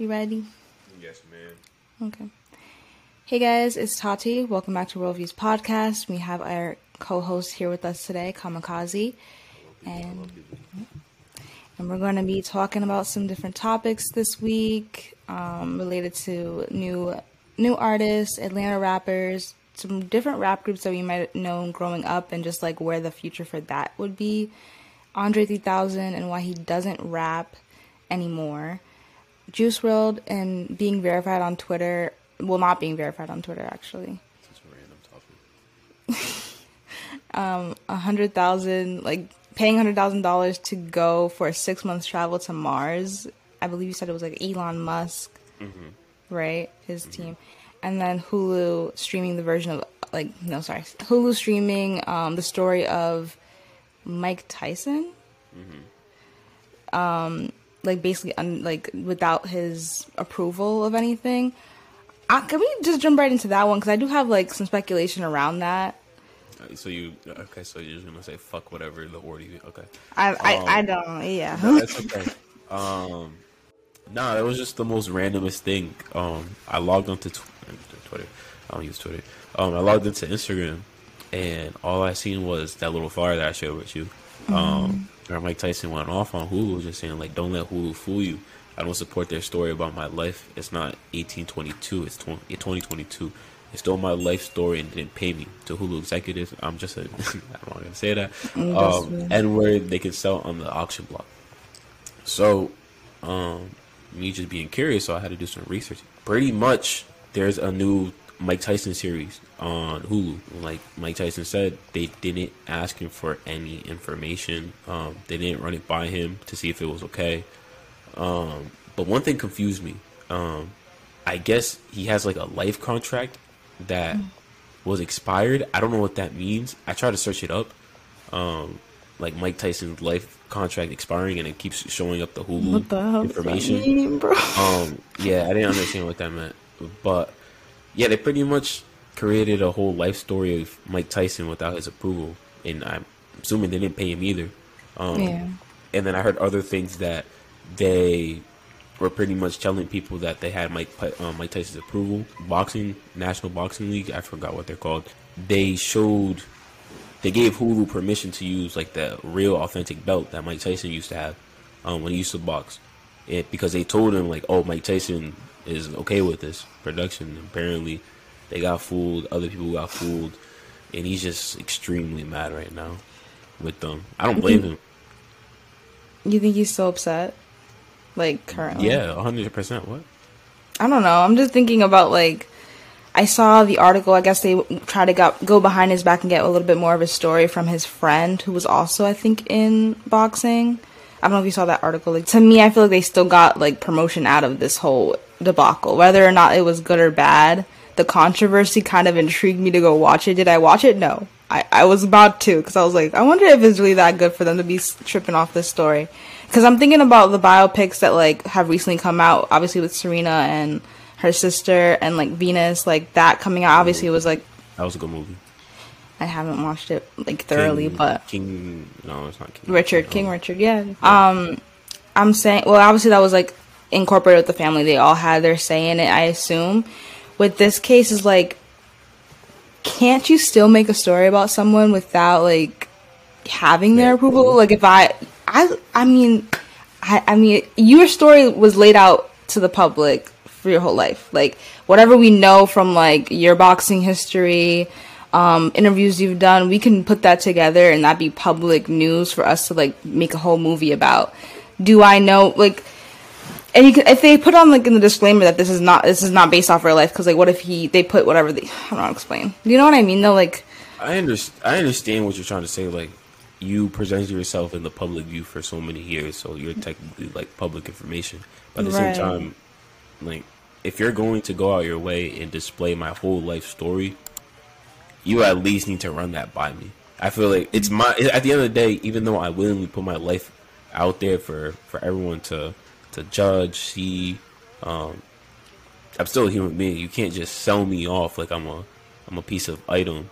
You ready? Yes, ma'am. Okay. Hey guys, it's Tati. Welcome back to Worldviews Podcast. We have our co-host here with us today, Kamikaze, and and we're going to be talking about some different topics this week um, related to new new artists, Atlanta rappers, some different rap groups that we might have known growing up, and just like where the future for that would be. Andre 3000 and why he doesn't rap anymore. Juice WRLD and being verified on Twitter. Well, not being verified on Twitter, actually. Such a random topic. Um, a hundred thousand, like paying hundred thousand dollars to go for a six months travel to Mars. I believe you said it was like Elon Musk, right? His team, and then Hulu streaming the version of like no, sorry, Hulu streaming um, the story of Mike Tyson. Um, like basically, un- like without his approval of anything. Uh, can we just jump right into that one? Because I do have like some speculation around that. Uh, So you okay? So you're just gonna say fuck whatever the order. You, okay, I I, Um, I don't. Yeah. no, that's okay. um, nah, that was just the most randomest thing. Um, I logged onto tw- Twitter. I don't use Twitter. Um, I logged into Instagram, and all I seen was that little flyer that I shared with you. Um, where Mike Tyson went off on Hulu, just saying like, "Don't let Hulu fool you." I don't support their story about my life. It's not 1822. It's 20, 2022. It's still my life story and didn't pay me. To Hulu executives, I'm just a. I'm not gonna say that. Mm, Um, and where they can sell on the auction block. So, um, me just being curious, so I had to do some research. Pretty much, there's a new Mike Tyson series on Hulu. Like Mike Tyson said, they didn't ask him for any information. Um, they didn't run it by him to see if it was okay. Um, but one thing confused me. Um, I guess he has like a life contract that was expired. I don't know what that means. I tried to search it up. Um, like Mike Tyson's life contract expiring, and it keeps showing up the Hulu What the hell does that information. mean, bro? Um, yeah, I didn't understand what that meant, but yeah, they pretty much created a whole life story of Mike Tyson without his approval, and I'm assuming they didn't pay him either. Um, Yeah. And then I heard other things that they were pretty much telling people that they had Mike um, Mike Tyson's approval. Boxing National Boxing League, I forgot what they're called. They showed they gave Hulu permission to use like the real authentic belt that Mike Tyson used to have um, when he used to box. It because they told him like, oh, Mike Tyson is okay with this production. Apparently, they got fooled. Other people got fooled, and he's just extremely mad right now with them. I don't blame him. You think he's so upset? Like currently? Yeah, hundred percent. What? I don't know. I'm just thinking about like I saw the article. I guess they try to go, go behind his back and get a little bit more of a story from his friend, who was also, I think, in boxing. I don't know if you saw that article. Like to me, I feel like they still got like promotion out of this whole debacle, whether or not it was good or bad. The controversy kind of intrigued me to go watch it. Did I watch it? No. I, I was about to because I was like, I wonder if it's really that good for them to be tripping off this story. Because I'm thinking about the biopics that like have recently come out, obviously with Serena and her sister and like Venus, like that coming out. Obviously, it was like That was a good movie. I haven't watched it like thoroughly, King, but King. No, it's not King. Richard, King Richard, yeah. Um, I'm saying, well, obviously that was like incorporated with the family. They all had their say in it, I assume. With this case, is like, can't you still make a story about someone without like having their approval? Like, if I, I, I mean, I, I mean, your story was laid out to the public for your whole life. Like, whatever we know from like your boxing history, um, interviews you've done, we can put that together and that be public news for us to like make a whole movie about. Do I know like? And you can, if they put on like in the disclaimer that this is not this is not based off real life because like what if he they put whatever they I don't know how to explain. Do you know what I mean though? Like I understand. I understand what you're trying to say. Like, you presented yourself in the public view for so many years, so you're technically like public information. But at the Right. same time, like, if you're going to go out your way and display my whole life story, you at least need to run that by me. I feel like it's my. At the end of the day, even though I willingly put my life out there for for everyone to to judge, see, um, I'm still a human being. You can't just sell me off like I'm a I'm a piece of item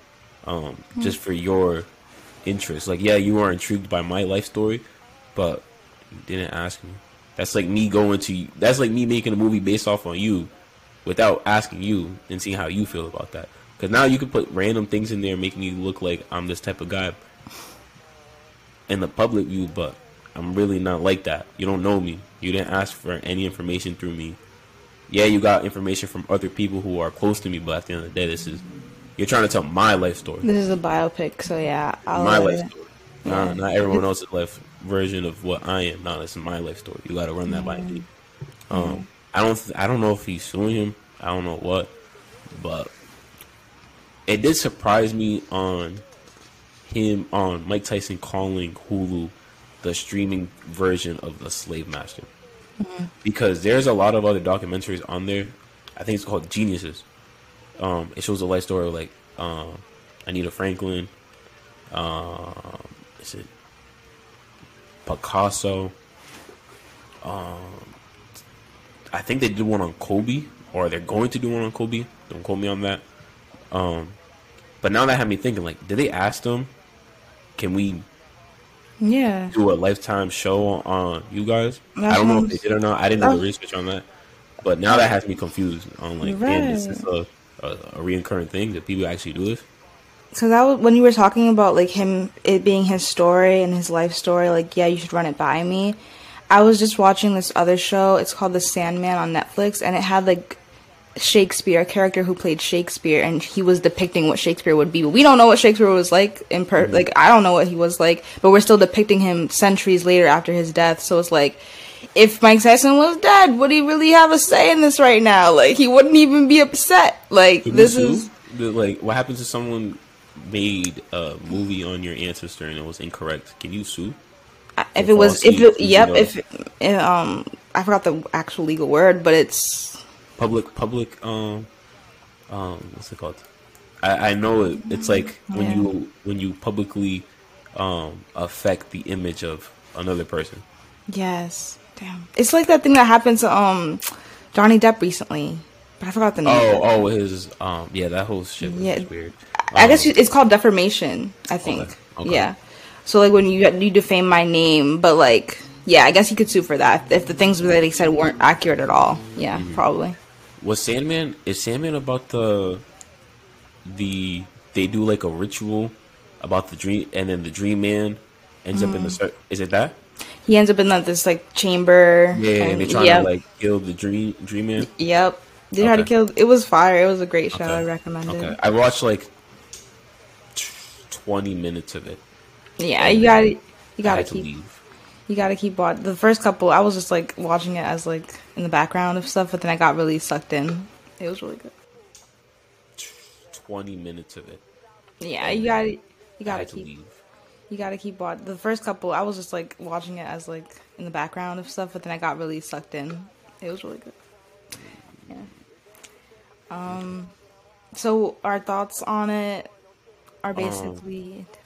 um, just for your interest. Like, yeah, you are intrigued by my life story, but you didn't ask me. That's like me going to. That's like me making a movie based off on you, without asking you and seeing how you feel about that. Because now you can put random things in there, making me look like I'm this type of guy in the public view, but I'm really not like that. You don't know me. You didn't ask for any information through me. Yeah, you got information from other people who are close to me, but at the end of the day, this is you're trying to tell my life story. This is a biopic, so yeah, I'll my life story. Yeah. Not, not everyone else's life version of what I am. No, this is my life story. You got to run that by me. Um, I don't. I don't know if he's suing him. I don't know what, but it did surprise me on him on Mike Tyson calling Hulu the streaming version of the Slave Master. Mm-hmm. Because there's a lot of other documentaries on there. I think it's called Geniuses. Um, it shows the life story of like um, Anita Franklin. Um, is it Picasso? Um, I think they did one on Kobe, or they're going to do one on Kobe. Don't quote me on that. Um, but now that had me thinking, like, did they ask them, can we yeah. Do a lifetime show on you guys. That I don't know if they did or not. I didn't do oh. the research on that. But now that has me confused on like, right. this is a, a, a reoccurring thing that people actually do this. So that was when you were talking about like him it being his story and his life story. Like, yeah, you should run it by me. I was just watching this other show. It's called The Sandman on Netflix, and it had like Shakespeare, a character who played Shakespeare, and he was depicting what Shakespeare would be. But we don't know what Shakespeare was like in per mm-hmm. like I don't know what he was like, but we're still depicting him centuries later after his death. So it's like if Mike Tyson was dead, would he really have a say in this right now? Like he wouldn't even be upset. Like this is like what happens if someone made a movie on your ancestor and it was incorrect? Can you sue? If it was, if it, yep, if um, I forgot the actual legal word, but it's public public um um what's it called? I, I know it, it's like when yeah. you when you publicly um affect the image of another person. Yes. Damn. It's like that thing that happened to um Johnny Depp recently. But I forgot the name. Oh, oh, his um yeah, that whole shit was yeah. weird. I um, guess it's called defamation, I think. Okay. Okay. Yeah. So like when you you defame my name, but like yeah, I guess you could sue for that if the things that they said weren't accurate at all. Yeah, mm-hmm. probably was Sandman is Sandman about the the they do like a ritual about the dream and then the dream man ends mm. up in the mm. is it that he ends up in like, this like chamber yeah and, and they're trying yep. to like kill the dream dream man yep they okay. tried to kill it was fire it was a great show okay. i recommend okay. it i watched like 20 minutes of it yeah you gotta you gotta keep leave you gotta keep watching. The first couple, I was just like watching it as like in the background of stuff, but then I got really sucked in. It was really good. Twenty minutes of it. Yeah, you gotta, you gotta keep. You gotta keep watching. The first couple, I was just like watching it as like in the background of stuff, but then I got really sucked in. It was really good. Yeah. Um. So our thoughts on it are um, basically. Um,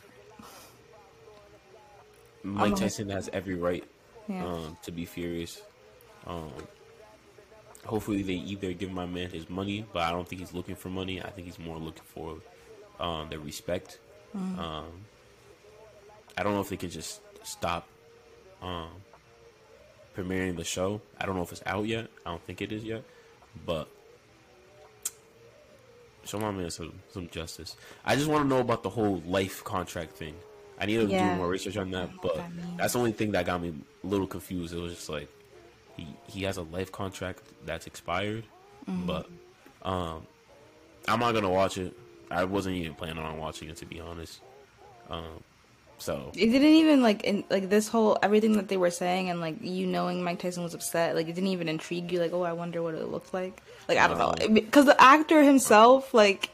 Mike Tyson has every right yeah. um, to be furious. Um, hopefully, they either give my man his money, but I don't think he's looking for money. I think he's more looking for um, the respect. Mm. Um, I don't know if they can just stop um, premiering the show. I don't know if it's out yet. I don't think it is yet, but show my man some some justice. I just want to know about the whole life contract thing. I need to yeah. do more research on that, but that that's the only thing that got me a little confused. It was just like he he has a life contract that's expired, mm-hmm. but um, I'm not gonna watch it. I wasn't even planning on watching it to be honest. Um, so it didn't even like in, like this whole everything that they were saying and like you knowing Mike Tyson was upset. Like it didn't even intrigue you. Like oh, I wonder what it looked like. Like I don't know because the actor himself like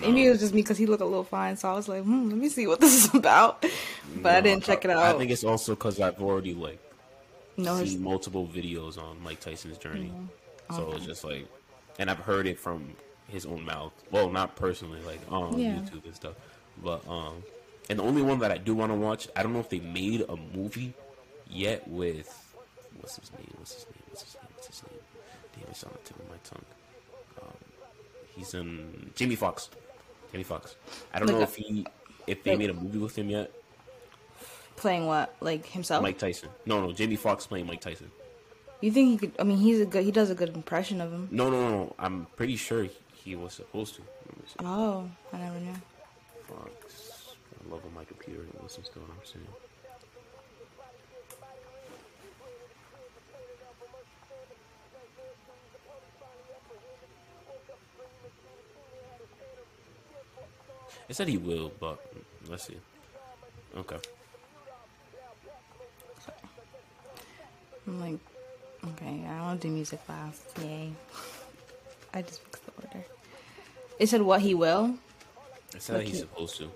Maybe it was just me because he looked a little fine, so I was like, hmm, let me see what this is about. But no, I didn't check it out. I think it's also because I've already like no, seen multiple videos on Mike Tyson's journey, mm-hmm. so it's just like, and I've heard it from his own mouth. Well, not personally, like on yeah. YouTube and stuff, but um, and the only one that I do want to watch, I don't know if they made a movie yet with what's his name? What's his name? What's his name? What's his name? Damn, it's on the tip of my tongue. Um, he's in Jamie Foxx. Jamie Foxx. I don't like know if he if they like, made a movie with him yet. Playing what? Like himself? Mike Tyson. No, no, Jamie Foxx playing Mike Tyson. You think he could? I mean, he's a good. He does a good impression of him. No, no, no. I'm pretty sure he was supposed to. Let me see. Oh, I never knew. Fuck. I love when my computer listens to what I'm saying. It said he will, but let's see. Okay. I'm like, okay, I want to do music class. Yay. I just fixed the order. It said what he will. It said he's supposed to.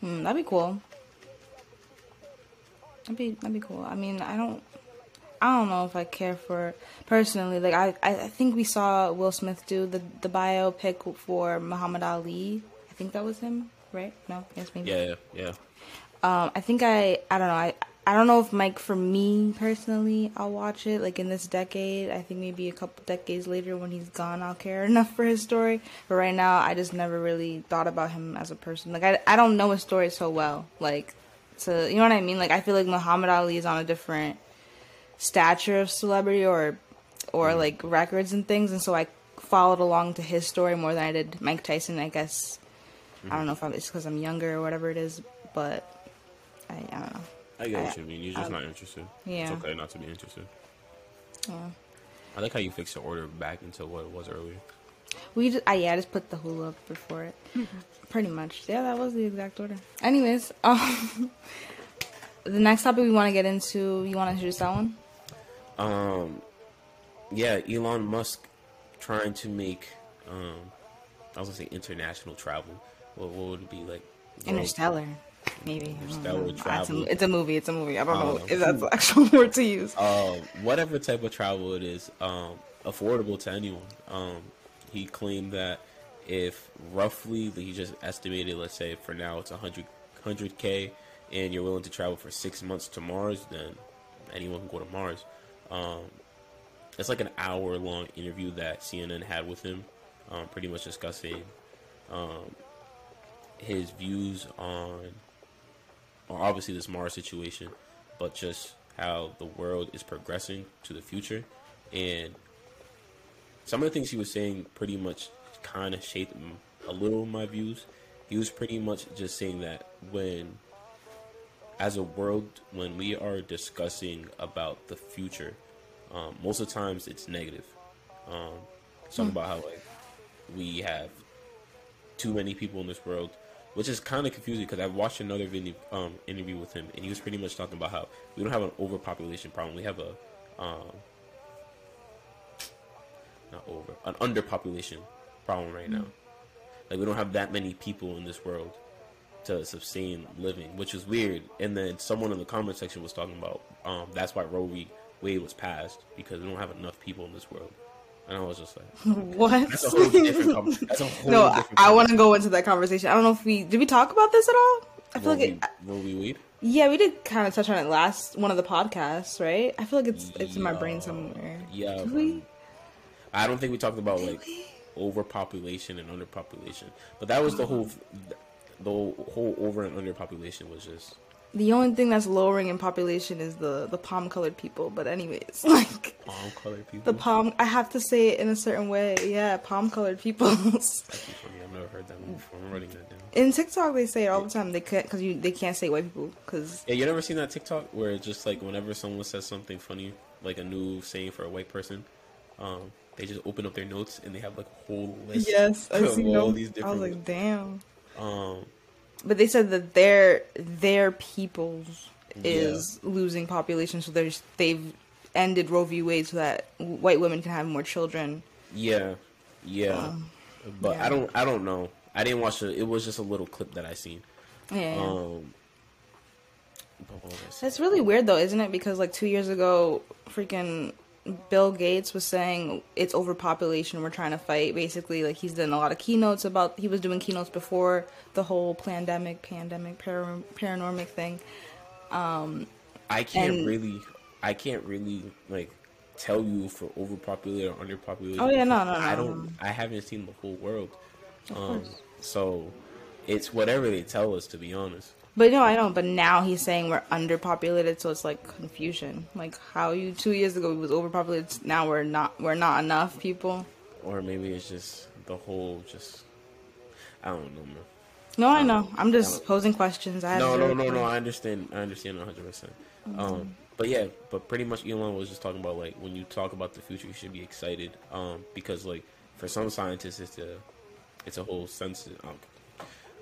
Hmm, that'd be cool. That'd be that'd be cool. I mean, I don't, I don't know if I care for personally. Like, I I I think we saw Will Smith do the the biopic for Muhammad Ali. Think that was him, right? No, yes, maybe. Yeah, yeah. Um, I think I I don't know I I don't know if Mike for me personally I'll watch it like in this decade. I think maybe a couple decades later when he's gone I'll care enough for his story. But right now I just never really thought about him as a person. Like I I don't know his story so well. Like to you know what I mean? Like I feel like Muhammad Ali is on a different stature of celebrity or or like records and things and so I followed along to his story more than I did Mike Tyson, I guess. I don't know if I'm, it's because I'm younger or whatever it is, but I, I don't know. I get what you mean. You're just I- not interested. Yeah. It's okay not to be interested. Yeah. I like how you fixed the order back into what it was earlier. We just, I, yeah, I just put the Hulu up before it. Pretty much. Yeah, that was the exact order. Anyways, um, the next topic we want to get into, you want to introduce that one? Um, yeah, Elon Musk trying to make, um, I was gonna say international travel. What, what would it be like? Interstellar, maybe. Interstellar know. It's travel. a, it's a movie. It's a movie. I don't know Um, if that's the actual word to use. Um, whatever type of travel it is, um, affordable to anyone. Um, he claimed that if roughly he just estimated, let's say for now it's 100 100k, and you're willing to travel for six months to Mars, then anyone can go to Mars. Um, it's like an hour long interview that CNN had with him, um, pretty much discussing um, his views on, on obviously this Mars situation, but just how the world is progressing to the future. And some of the things he was saying pretty much kind of shaped a little my views. He was pretty much just saying that when, as a world, when we are discussing about the future, um, most of the times it's negative. Um, something about how like we have too many people in this world, which is kind of confusing because I watched another video, um, interview with him, and he was pretty much talking about how we don't have an overpopulation problem. We have a um, not over an underpopulation problem right now. Like we don't have that many people in this world to sustain living, which is weird. And then someone in the comment section was talking about um, that's why Roe v. Wade was passed because we don't have enough people in this world. And I was just like, what? that's a whole different. Com- that's a whole no, I, different. I want to go into that conversation. I don't know if we did we talk about this at all. I feel Roe like v. it, v. Wade. yeah, we did kind of touch on it last one of the podcasts, right? I feel like it's it's in my brain somewhere. Yeah, Did we? I don't think we talked about Did like we? overpopulation and underpopulation, but that was the whole. The whole over and underpopulation was just The only thing that's lowering in population is the the palm colored people. But anyways, like palm colored people. the palm, I have to say it in a certain way. Yeah, palm colored people. That's funny. I've never heard that before. I'm writing that down. in TikTok, they say it all the time. They can't because you they can't say white people because Yeah, you never seen that TikTok where it's just like whenever someone says something funny, like a new saying for a white person, um, they just open up their notes and they have like a whole list. yes, of seen all them. these I was like, damn. um, But they said that their their peoples is losing population, so there's they've ended Roe v. Wade so that white women can have more children. yeah, yeah, but yeah. I don't, I don't know. I didn't watch it. It was just a little clip that I seen. Yeah. Um, but what was I saying? That's really weird though, isn't it? Because like two years ago, freaking Bill Gates was saying it's overpopulation. We're trying to fight. Basically, like he's done a lot of keynotes about. He was doing keynotes before the whole pandemic, pandemic, para, paranormic thing. I can't and- really, I can't really like tell you for overpopulated or underpopulated. Oh, yeah, no, no, I no, don't. no. I haven't seen the whole world, um, so it's whatever they tell us. To be honest, But no, I know. But now he's saying we're underpopulated, so it's like confusion. Like how you two years ago we was overpopulated, now we're not. We're not enough people. Or maybe it's just the whole just. I don't know, man. No, I know. I'm just posing questions. I No, no, no, no. I understand. I understand 100. percent Mm-hmm. Um, but yeah, but pretty much Elon was just talking about like when you talk about the future, you should be excited. Um, because like for some scientists, it's a it's a whole sense. Um,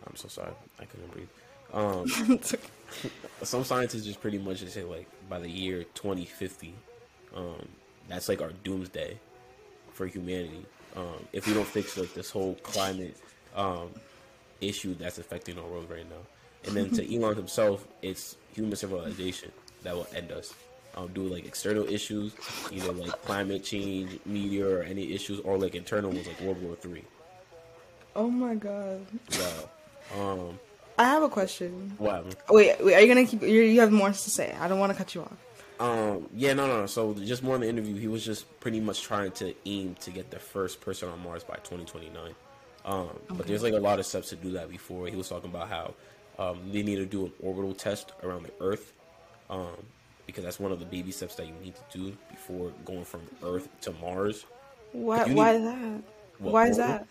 I'm so sorry, I couldn't breathe. Um, some scientists just pretty much just say like by the year 2050 um that's like our doomsday for humanity. Um if we don't fix like this whole climate um issue that's affecting our world right now. And then to elon himself it's human civilization that will end us um, due to like external issues either like climate change meteor or any issues or like internal ones like world war three. Oh my god. wow um I have a question. what? Wait, wait. Are you gonna keep? You you have more to say. I don't want to cut you off. Um, yeah, no, no. So just more in the interview, he was just pretty much trying to aim to get the first person on Mars by 2029. Um, but there's like a lot of steps to do that before. He was talking about how um, they need to do an orbital test around the Earth, um, because that's one of the baby steps that you need to do before going from Earth to Mars. Why? Why need- is that? What, why is orbital? that?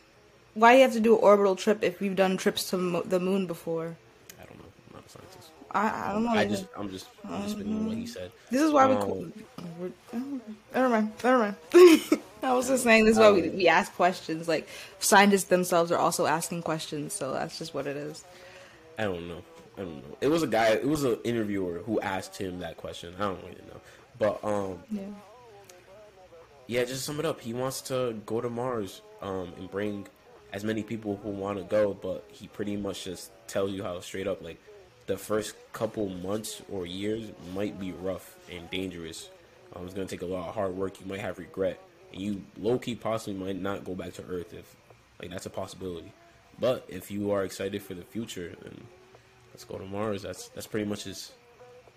Why do you have to do an orbital trip if we've done trips to mo- the moon before? I don't know. I'm not a scientist. I, I don't know. I just, I'm just, I'm just spinning what he said. This is why we. Um, co- we're, oh, never mind. Never mind. I was just saying this is why we, we ask questions. Like scientists themselves are also asking questions, so that's just what it is. I don't know. I don't know. It was a guy. It was an interviewer who asked him that question. I don't really know, but um, Yeah. yeah. Just to sum it up. He wants to go to Mars um and bring as many people who want to go, but he pretty much just tells you how straight up like the first couple months or years might be rough and dangerous. Um, it's gonna take a lot of hard work. You might have regret, and you low key possibly might not go back to Earth if like that's a possibility. But if you are excited for the future, then let's go to Mars. That's that's pretty much his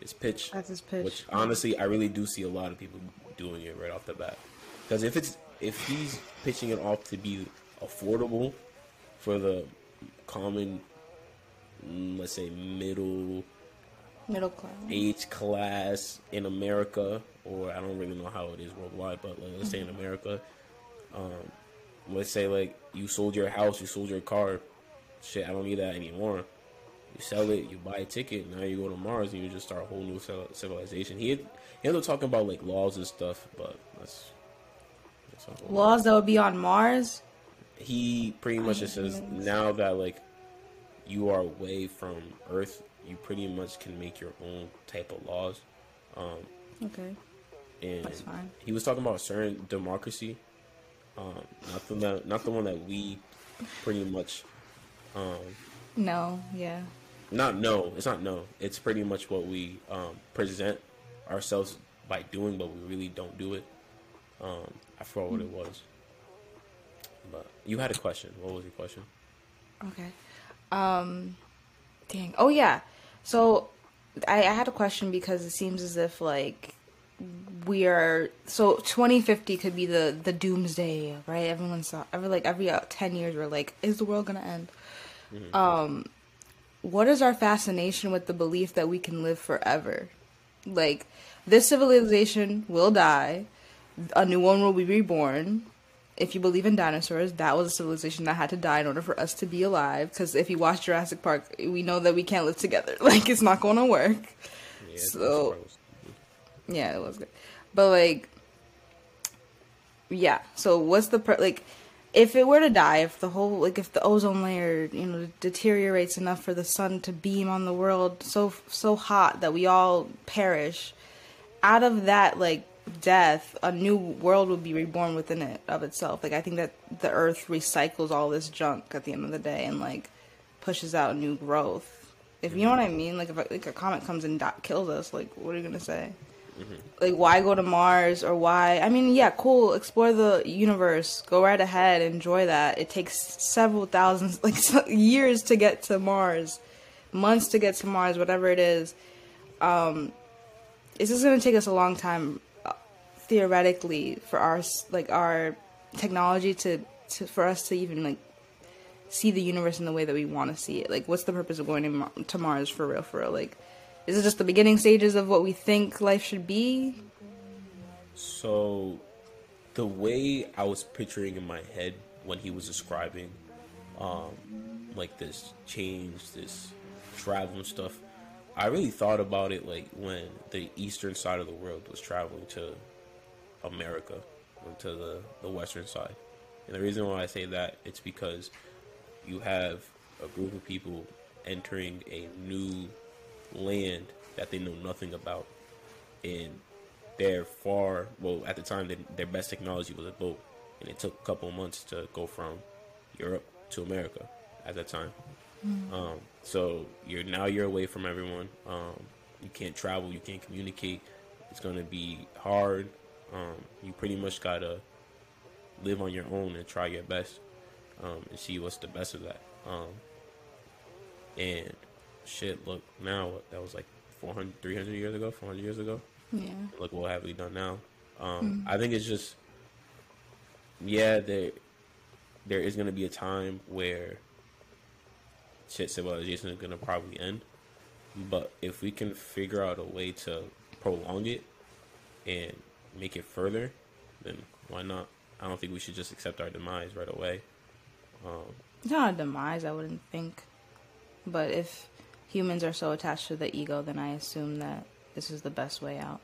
his pitch. That's his pitch. Which honestly, I really do see a lot of people doing it right off the bat. Because if it's if he's pitching it off to be affordable for the common, mm, let's say middle Middle class. age class in America, or I don't really know how it is worldwide, but like, let's say in America, um, let's say like you sold your house, you sold your car, shit, I don't need that anymore. You sell it, you buy a ticket, now you go to Mars and you just start a whole new civilization. He had, he ended up talking about like laws and stuff, but that's, that's Laws that would be on Mars. He pretty much just says now that like you are away from Earth, you pretty much can make your own type of laws. Um, Okay. and That's fine. he was talking about a certain democracy, um, not the that, not the one that we pretty much, um, No. Yeah. not no, it's not no, it's pretty much what we um, present ourselves by doing, but we really don't do it. Um, I forgot what it was, but you had a question. What was your question? Okay. Um, dang. Oh yeah. So I, I had a question because it seems as if like we are so 2050 could be the the doomsday, right? Everyone's saw every like every uh, 10 years we're like, is the world gonna end? Um, what is our fascination with the belief that we can live forever? Like this civilization will die, a new one will be reborn if you believe in dinosaurs, that was a civilization that had to die in order for us to be alive. Because if you watch Jurassic Park, we know that we can't live together. Like, it's not going to work. Yeah, So- Yeah, it was good. But, like, yeah. So, what's the, per- like, if it were to die, if the whole, like, if the ozone layer, you know, deteriorates enough for the sun to beam on the world so, so hot that we all perish, out of that, like, death, a new world would be reborn within it of itself. Like I think that the earth recycles all this junk at the end of the day and like pushes out new growth. If you know what I mean, like if a, like a comet comes and di- kills us, like what are you gonna say? Like why go to Mars or why? I mean, yeah, cool. Explore the universe. Go right ahead. Enjoy that. It takes several thousands, like years to get to Mars, months to get to Mars, whatever it is. Um, it's just gonna take us a long time theoretically for our like our technology to, to for us to even like see the universe in the way that we want to see it. Like, what's the purpose of going to, Mar- to Mars for real? For real, like, is it just the beginning stages of what we think life should be? So, the way I was picturing in my head when he was describing, um, like this change, this travel and stuff, I really thought about it like when the eastern side of the world was traveling to America, to the the western side. And the reason why I say that it's because you have a group of people entering a new land that they know nothing about, and they're far. Well, at the time, they, their best technology was a boat, and it took a couple of months to go from Europe to America at that time. Um, so you're now you're away from everyone. Um, you can't travel, you can't communicate. It's gonna be hard. Um, you pretty much gotta live on your own and try your best um, and see what's the best of that. Um, and shit, look now that was like 400, 300 years ago, 400 years ago. Yeah. Look what have we done now. Um, I think it's just, yeah, there there is gonna be a time where shit civilization is gonna probably end. But if we can figure out a way to prolong it and make it further, then why not? I don't think we should just accept our demise right away. Um, It's not a demise, I wouldn't think. But if humans are so attached to the ego, then I assume that this is the best way out.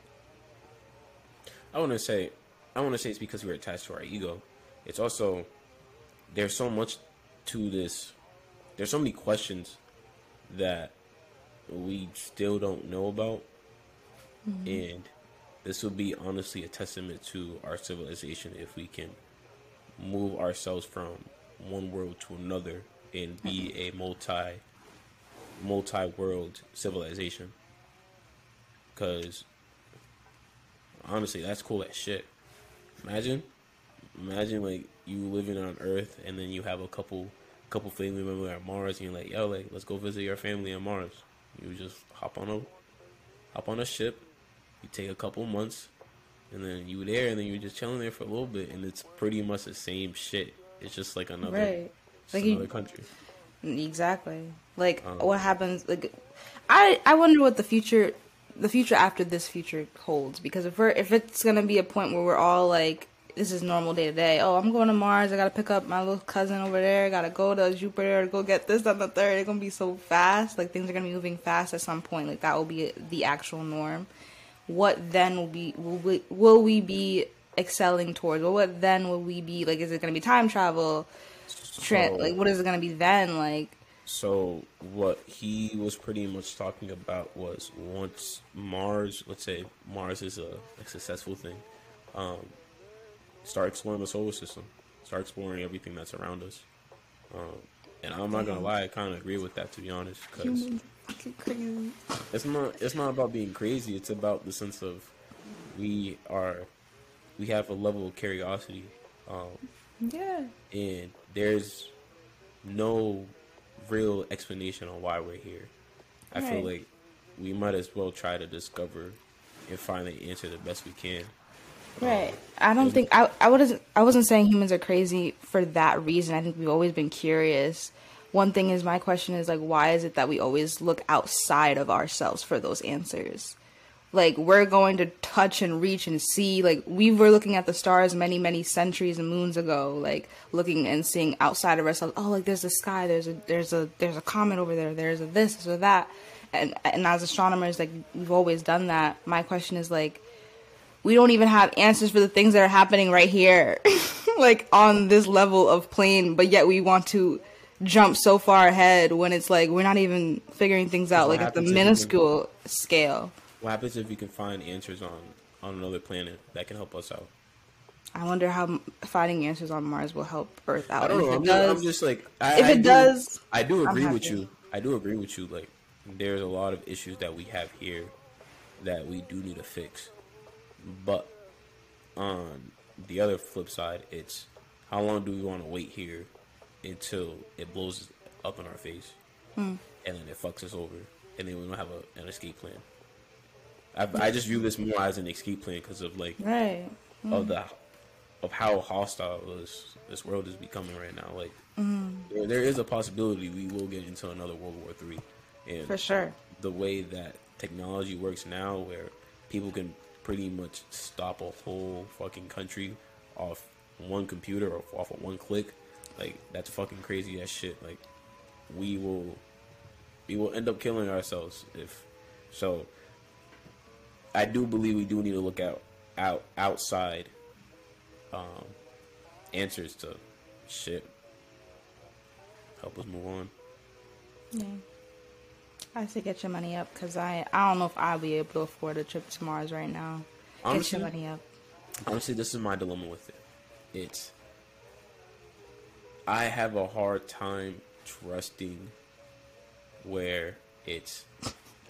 I want to say, I want to say it's because we're attached to our ego. It's also there's so much to this. There's so many questions that we still don't know about, and this would be honestly a testament to our civilization if we can move ourselves from one world to another and be mm-hmm. a multi multi world civilization. Cause honestly, that's cool as shit. Imagine, imagine like you living on Earth and then you have a couple, couple family members on Mars, and you're like, yo, like let's go visit your family on Mars. You just hop on a, hop on a ship. You take a couple months, and then you there, and then you're just chilling there for a little bit, and it's pretty much the same shit. It's just like another, Right. Like you- another country. Exactly. Like Um, what happens like I I wonder what the future the future after this future holds because if we're if it's going to be a point where we're all like this is normal day to day. Oh, I'm going to Mars. I got to pick up my little cousin over there. I Got to go to Jupiter to go get this on the third. It's going to be so fast. Like things are going to be moving fast at some point. Like that will be the actual norm. What then will be will we, will we be excelling towards? Well, what then will we be like is it going to be time travel? Tra- So- like what is it going to be then? Like So what he was pretty much talking about was once Mars, let's say Mars is a, a successful thing, um, start exploring the solar system, start exploring everything that's around us. Um, and I'm not gonna lie, I kind of agree with that to be honest, because crazy. it's not it's not about being crazy. It's about the sense of we are we have a level of curiosity, um, Yeah. and there's no real explanation on why we're here. I feel like we might as well try to discover and find the answer the best we can. Right. I don't think I I wasn't I wasn't saying humans are crazy for that reason. I think we've always been curious. One thing is my question is like why is it that we always look outside of ourselves for those answers? Like we're going to touch and reach and see like we were looking at the stars many many centuries and moons ago like looking and seeing outside of ourselves oh like there's a sky there's a there's a there's a comet over there there's a this or that and and as astronomers like we've always done that my question is like we don't even have answers for the things that are happening right here, like on this level of plane, but yet we want to jump so far ahead when it's like we're not even figuring things out, like at the you minuscule scale. What happens if we can find answers on on another planet that can help us out? I wonder how finding answers on Mars will help Earth out. I don't know. if I'm it just, does, I'm just like I, if I it do- does, I do agree with you. I do agree with you. Like there's a lot of issues that we have here that we do need to fix. But on the other flip side, it's how long do we want to wait here until it blows up in our face, Hmm. and then it fucks us over, and then we don't have a, an escape plan. I, I just view this more as an escape plan because of like right? of the of how hostile this this world is becoming right now. Like Mm-hmm. there, there is a possibility we will get into another World War Three, and For sure. the way that technology works now, where people can pretty much stop a whole fucking country off one computer or off of one click, like that's fucking crazy as shit. Like we will, we will end up killing ourselves if so. I do believe we do need to look out out outside um, answers to shit. Help us move on. Yeah. I say get your money up because I I don't know if I'll be able to afford a trip to Mars right now. Honestly, get your money up. honestly, this is my dilemma with it. It's I have a hard time trusting where it's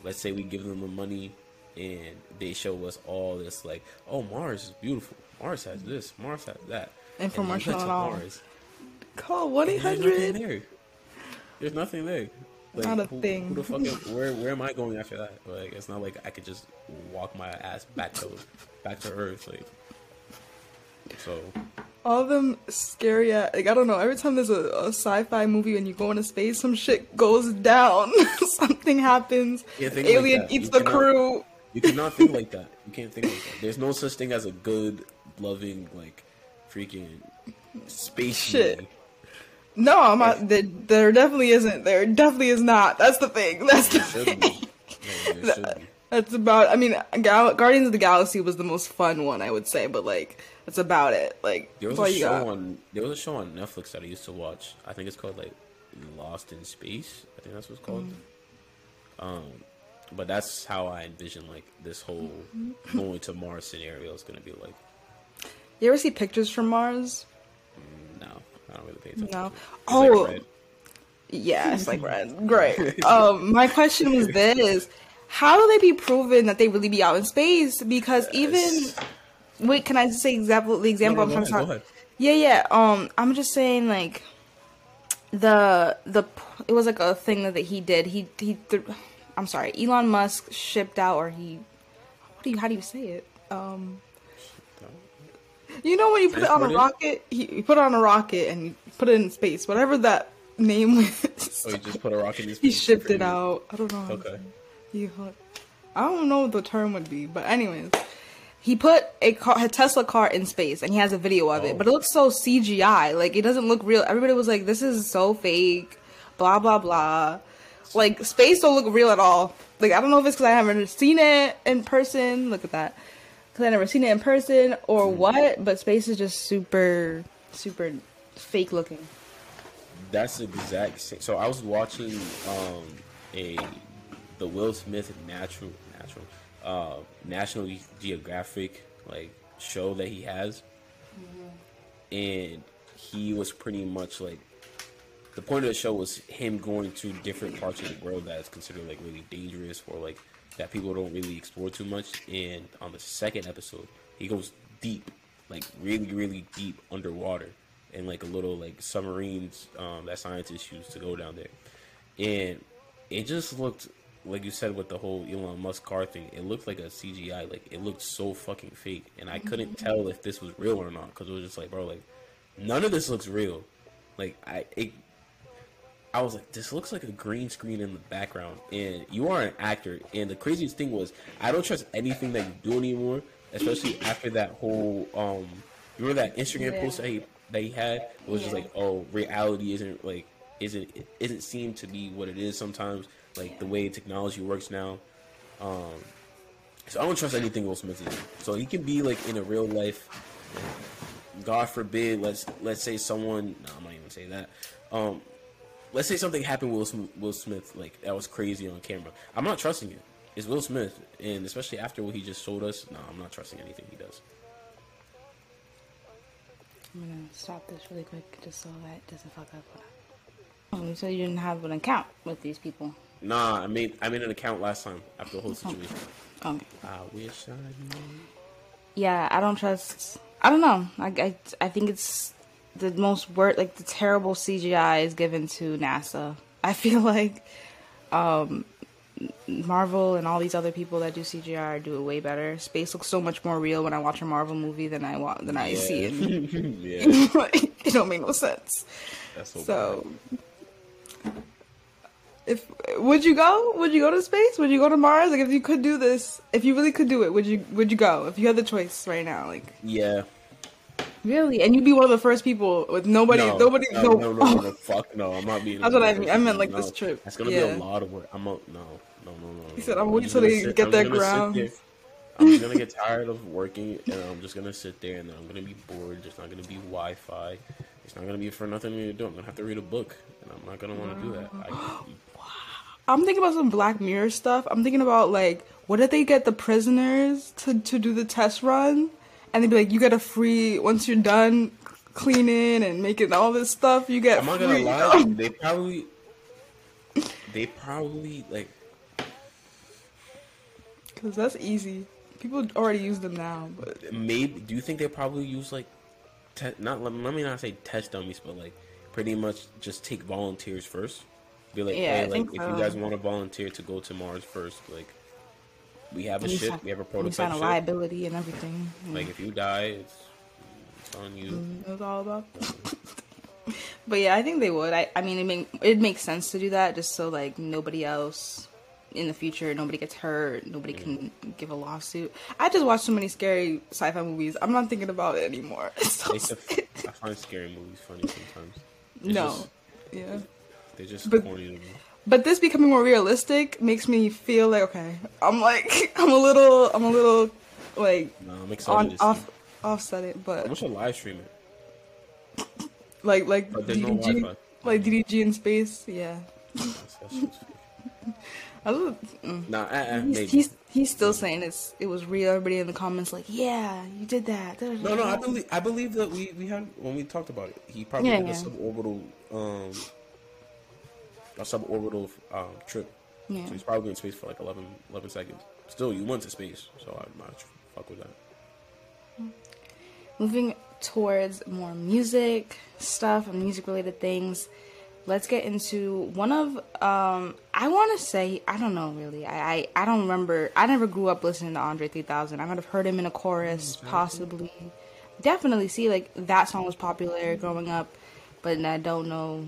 let's say we give them the money and they show us all this like, oh Mars is beautiful. Mars has this, Mars has that. And then we Infomercial get to and all. Mars, Call one eight and there's nothing there. There's nothing there. Like, Not a who, thing. Who the fuck? Am, where where am I going after that? Like, it's not like I could just walk my ass back to back to Earth. Like, so All of them scary. At, like I don't know. Every time there's a, a sci-fi movie and you go into space, some shit goes down. Something happens. Think like Alien eats You the cannot- crew. You cannot think like that. You can't think like that. There's no such thing as a good, loving, like, freaking space Shit. movie. No, I'm not. There, there definitely isn't. There definitely is not. That's the thing. That's the thing. be. Yeah, there should be. That's about. I mean, Gal- Guardians of the Galaxy was the most fun one, I would say, but like that's about it. Like There was a show on. There was a show on Netflix that I used to watch. I think it's called like Lost in Space. I think that's what it's called. Mm. Um, but that's how I envision like this whole Mm-hmm. going to Mars scenario is gonna be like. You ever see pictures from Mars? No, I don't really pay attention. No. Oh. like. Yeah, it's like red. Great. Um, my question was this: How do they be proven that they really be out in space? Because even wait, can I just say example the example No, no, I'm trying to? Yeah, yeah. Um, I'm just saying like the the it was like a thing that he did. He he. Th- I'm sorry, Elon Musk shipped out, or he. What do you? How do you say it? Um. You know when you put it on a rocket, he, you put it on a rocket and you put it in space, whatever that name was. Oh, you just put a rocket in space. he shipped it out. I don't know. Okay. He, I don't know what the term would be, but anyways, he put a car, a Tesla car in space, and he has a video of Oh. it. But it looks so CGI, like it doesn't look real. Everybody was like, "This is so fake," blah blah blah. Like space don't look real at all. Like I don't know if it's because I haven't seen it in person. Look at that, because I never seen it in person or what. But space is just super, super fake looking. That's the exact same. So I was watching um, a the Will Smith natural natural uh, National Geographic like show that he has, and he was pretty much like the point of the show was him going to different parts of the world that is considered like really dangerous or like that people don't really explore too much. And on the second episode, he goes deep, like really, really deep underwater, in like a little like submarines um, that scientists use to go down there, and it just looked like you said with the whole Elon Musk car thing. It looked like a CGI, like it looked so fucking fake, and I couldn't tell if this was real or not because it was just like, bro, like none of this looks real. Like I, it, I was like, this looks like a green screen in the background, and you are an actor. And the craziest thing was, I don't trust anything that you do anymore, especially after that whole um, you remember that Instagram Yeah. post that he that he had? It was just like, oh, reality isn't like isn't it isn't seem to be what it is sometimes. Like the way technology works now. Um, so I don't trust anything Will Smith is. So he can be like in a real life. God forbid, let's let's say someone. No, I'm not even say that. Um, let's say something happened with Will Smith, Will Smith, like that was crazy on camera. I'm not trusting it. It's Will Smith, and especially after what he just showed us, no, I'm not trusting anything he does. I'm gonna stop this really quick just so that it doesn't fuck up. Oh, said you didn't have an account with these people. Nah, I made I made an account last time after the whole situation. Okay. I wish I knew. Yeah, I don't trust. I don't know. I, I, I think it's the most word like the terrible CGI is given to NASA. I feel like, um, Marvel and all these other people that do CGI do it way better. Space looks so much more real when I watch a Marvel movie than I want than I Yeah. see it. yeah, it don't make no sense. that's so. So, if would you go? Would you go to space? Would you go to Mars? Like, if you could do this, if you really could do it, would you? Would you go? If you had the choice right now, like. Yeah. really, and you'd be one of the first people with nobody, no, nobody, no, no. no, no, no, fuck no. I'm not being. That's what I mean. I meant, like, no. this trip. That's gonna be a lot of work. I'm a, no, no, no, no. He said, "I'm waiting till they get I'm their just gonna sit grounds." there. I'm just gonna get tired of working, and I'm just gonna sit there, and I'm gonna be bored. There's not gonna be Wi-Fi. It's not gonna be for nothing to do. I'm gonna have to read a book, and I'm not gonna want to do that. I, I'm thinking about some Black Mirror stuff. I'm thinking about like, what if they get the prisoners to to do the test run, and they'd be like, you get a free once you're done cleaning and making all this stuff, you get I'm not free. gonna lie. They probably, they probably like. Because that's easy. People already use them now, but maybe do you think they probably use like te- not let me not say test dummies but like pretty much just take volunteers first be like Yeah, hey I like if so. you guys want to volunteer to go to mars first like we have a ship we have a you sign prototype a ship liability and everything. like if you die it's it's on you mm, It was all about. but yeah, I think they would. I, I mean, it make it makes sense to do that just so like nobody else in the future, nobody gets hurt, nobody can give a lawsuit. I just watched so many scary sci-fi movies. I'm not thinking about it anymore. So i find scary movies funny sometimes It's no, just- yeah. They're just But- corny to me But this becoming more realistic makes me feel like okay. I'm like I'm a little I'm a little like no i'm excited on off offset it, i but wish I live stream it like like but there's no DDG like DDG in space, yeah. That's- that's just- I love, mm. nah uh, He's, he's he's still saying it's it was real. Everybody in the comments like, yeah, you did that. No, no, I believe I believe that we, we had when we talked about it. He probably Yeah, did a yeah. suborbital um a suborbital um trip. Yeah. So he's probably in space for like 11, 11 seconds. Still, you went to space, so I'm not fuck with that. Moving towards more music stuff and music related things. Let's get into one of um I want to say I don't know really. I, I I don't remember. I never grew up listening to Andre 3000. I might have heard him in a chorus possibly. Definitely see like that song was popular growing up, but I don't know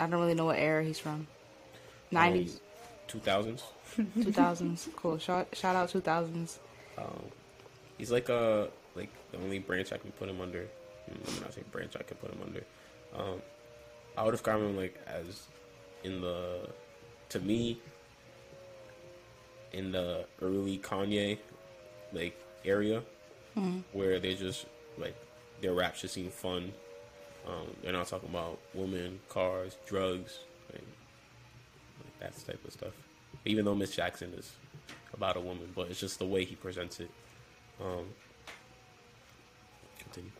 I don't really know what era he's from. 90s, Two thousands. 2000s. Cool. Shout shout out 2000s. Um, he's like uh like the only branch I can put him under. Mm, I'm not saying branch I can put him under. Um, I would have describe him like as in the to me in the early Kanye like area where they just like their raps just seem fun. Um, they're not talking about women, cars, drugs, like, like that type of stuff. Even though Miss Jackson is about a woman, but it's just the way he presents it. Um, continue.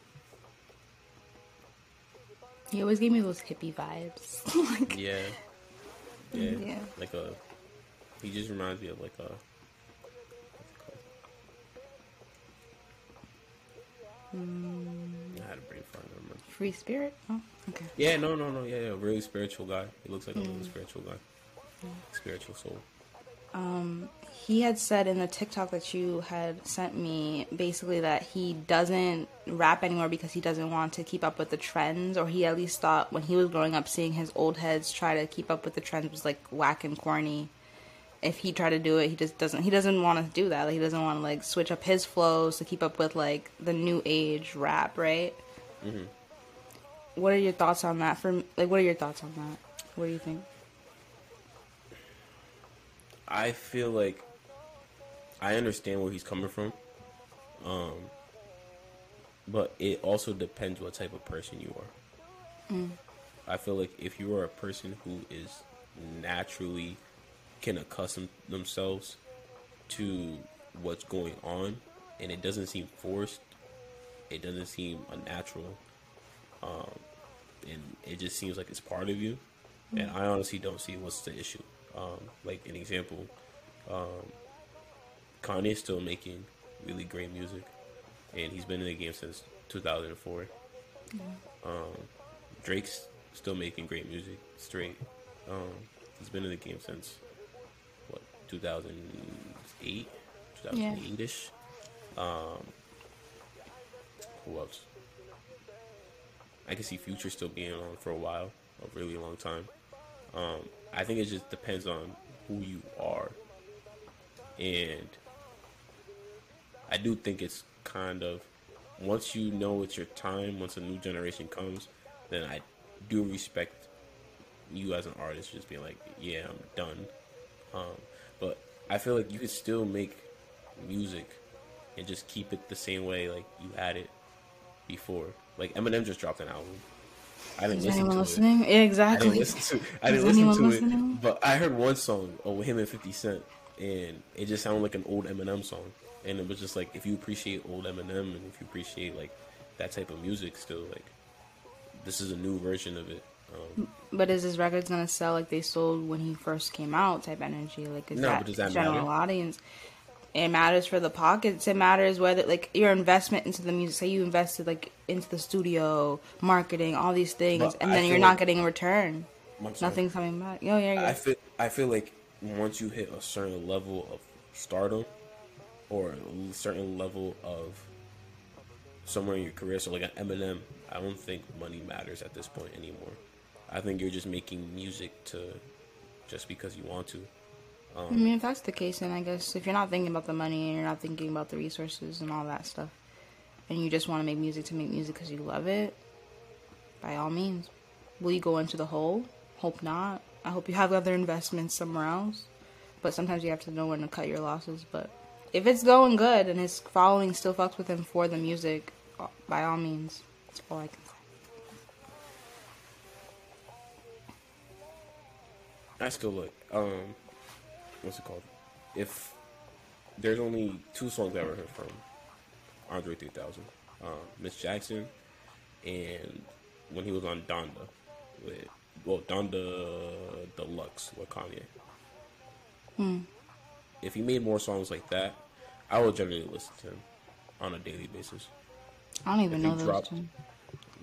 He always gave me those hippie vibes. like, Yeah. yeah, Yeah. like a. He just reminds me of like a. what's it called? I had a brain fart. I remember. Free spirit. Oh, okay. Yeah, no, no, no. Yeah, yeah, really spiritual guy. He looks like a really spiritual guy. Spiritual soul. Um, He had said in the TikTok that you had sent me basically that he doesn't rap anymore because he doesn't want to keep up with the trends, or he at least thought when he was growing up seeing his old heads try to keep up with the trends was like whack and corny. If he tried to do it, he just doesn't. He doesn't want to do that. Like, he doesn't want to like switch up his flows to keep up with like the new age rap, right? What are your thoughts on that? For like, what are your thoughts on that? What do you think? I feel like I understand where he's coming from. Um but it also depends what type of person you are. I feel like if you are a person who is naturally can accustom themselves to what's going on and it doesn't seem forced, it doesn't seem unnatural, um, and it just seems like it's part of you. And I honestly don't see what's the issue. Um, like an example, um, Kanye's still making really great music, and he's been in the game since 2004. Um, Drake's still making great music, straight. Um, he's been in the game since what 2008, 2008 ish. Um, who else? I can see Future still being on for a while, a really long time. Um, I think it just depends on who you are, and I do think it's kind of once you know it's your time, once a new generation comes, then I do respect you as an artist just being like, yeah, I'm done. Um, but I feel like you could still make music and just keep it the same way like you had it before. Like Eminem just dropped an album. I didn't Is listen anyone to listening? Yeah, it. I exactly. didn't listen to. I didn't listen to listening? it, but I heard one song with him and Fifty Cent, and it just sounded like an old Eminem song. And it was just like if you appreciate old Eminem and if you appreciate like that type of music, still like this is a new version of it. Um, But is his records gonna sell like they sold when he first came out? Type energy, like is No, that, but does that general matter? audience? It matters for the pockets. It matters whether like your investment into the music. Say you invested like into the studio, marketing, all these things, But and then you're not like- getting a return. Nothing's coming back. Yo, yeah, yeah. I feel I feel like once you hit a certain level of stardom or a certain level of somewhere in your career, so like an Eminem, I don't think money matters at this point anymore. I think you're just making music to just because you want to. I mean, um, if that's the case, then I guess if you're not thinking about the money and you're not thinking about the resources and all that stuff, and you just want to make music to make music because you love it, by all means. Will you go into the hole? Hope not. I hope you have other investments somewhere else. But sometimes you have to know when to cut your losses. But if it's going good and his following still fucks with him for the music, uh, by all means. That's all I can say. I still look. Um, what's it called? If there's only two songs I ever heard from Andre 3000, um, Miss Jackson, and when he was on Donda with well Donda Deluxe with Kanye. Hmm. If he made more songs like that, I would generally listen to him on a daily basis. I don't even know those dropped- two.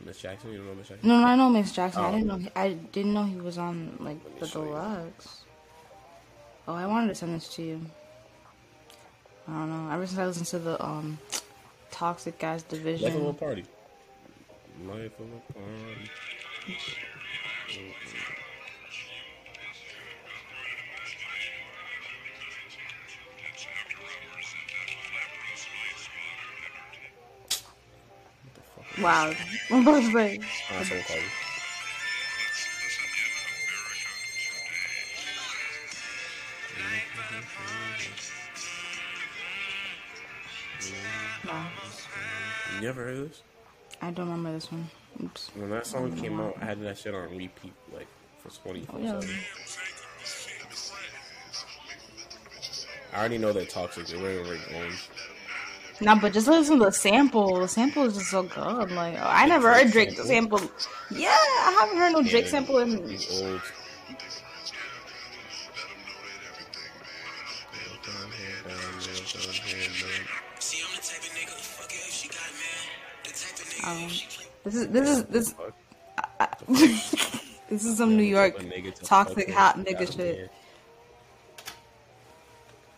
Miss Jackson, you don't know Miss Jackson? No, no, I know Miss Jackson. I Oh. didn't know. He, I didn't know he was on like the show you. deluxe. Oh, I wanted to send this to you. I don't know. Ever since I listened to the um, Toxic Guys Life of a Division, party. Life of a party. What the fuck? wow, about You ever heard this? I don't remember this one. Oops. When that song came out, I had that shit on repeat, like for 24 Oh, yeah. 7. I already know they're toxic. They're wearing red orange. No, but just listen to the sample. The sample is just so good. Like oh, I never heard Drake sample. Yeah, I haven't heard no Drake sample in. These old. Um, if she play This is this is this Fuck. this is some New York A nigga to toxic hot nigga shit.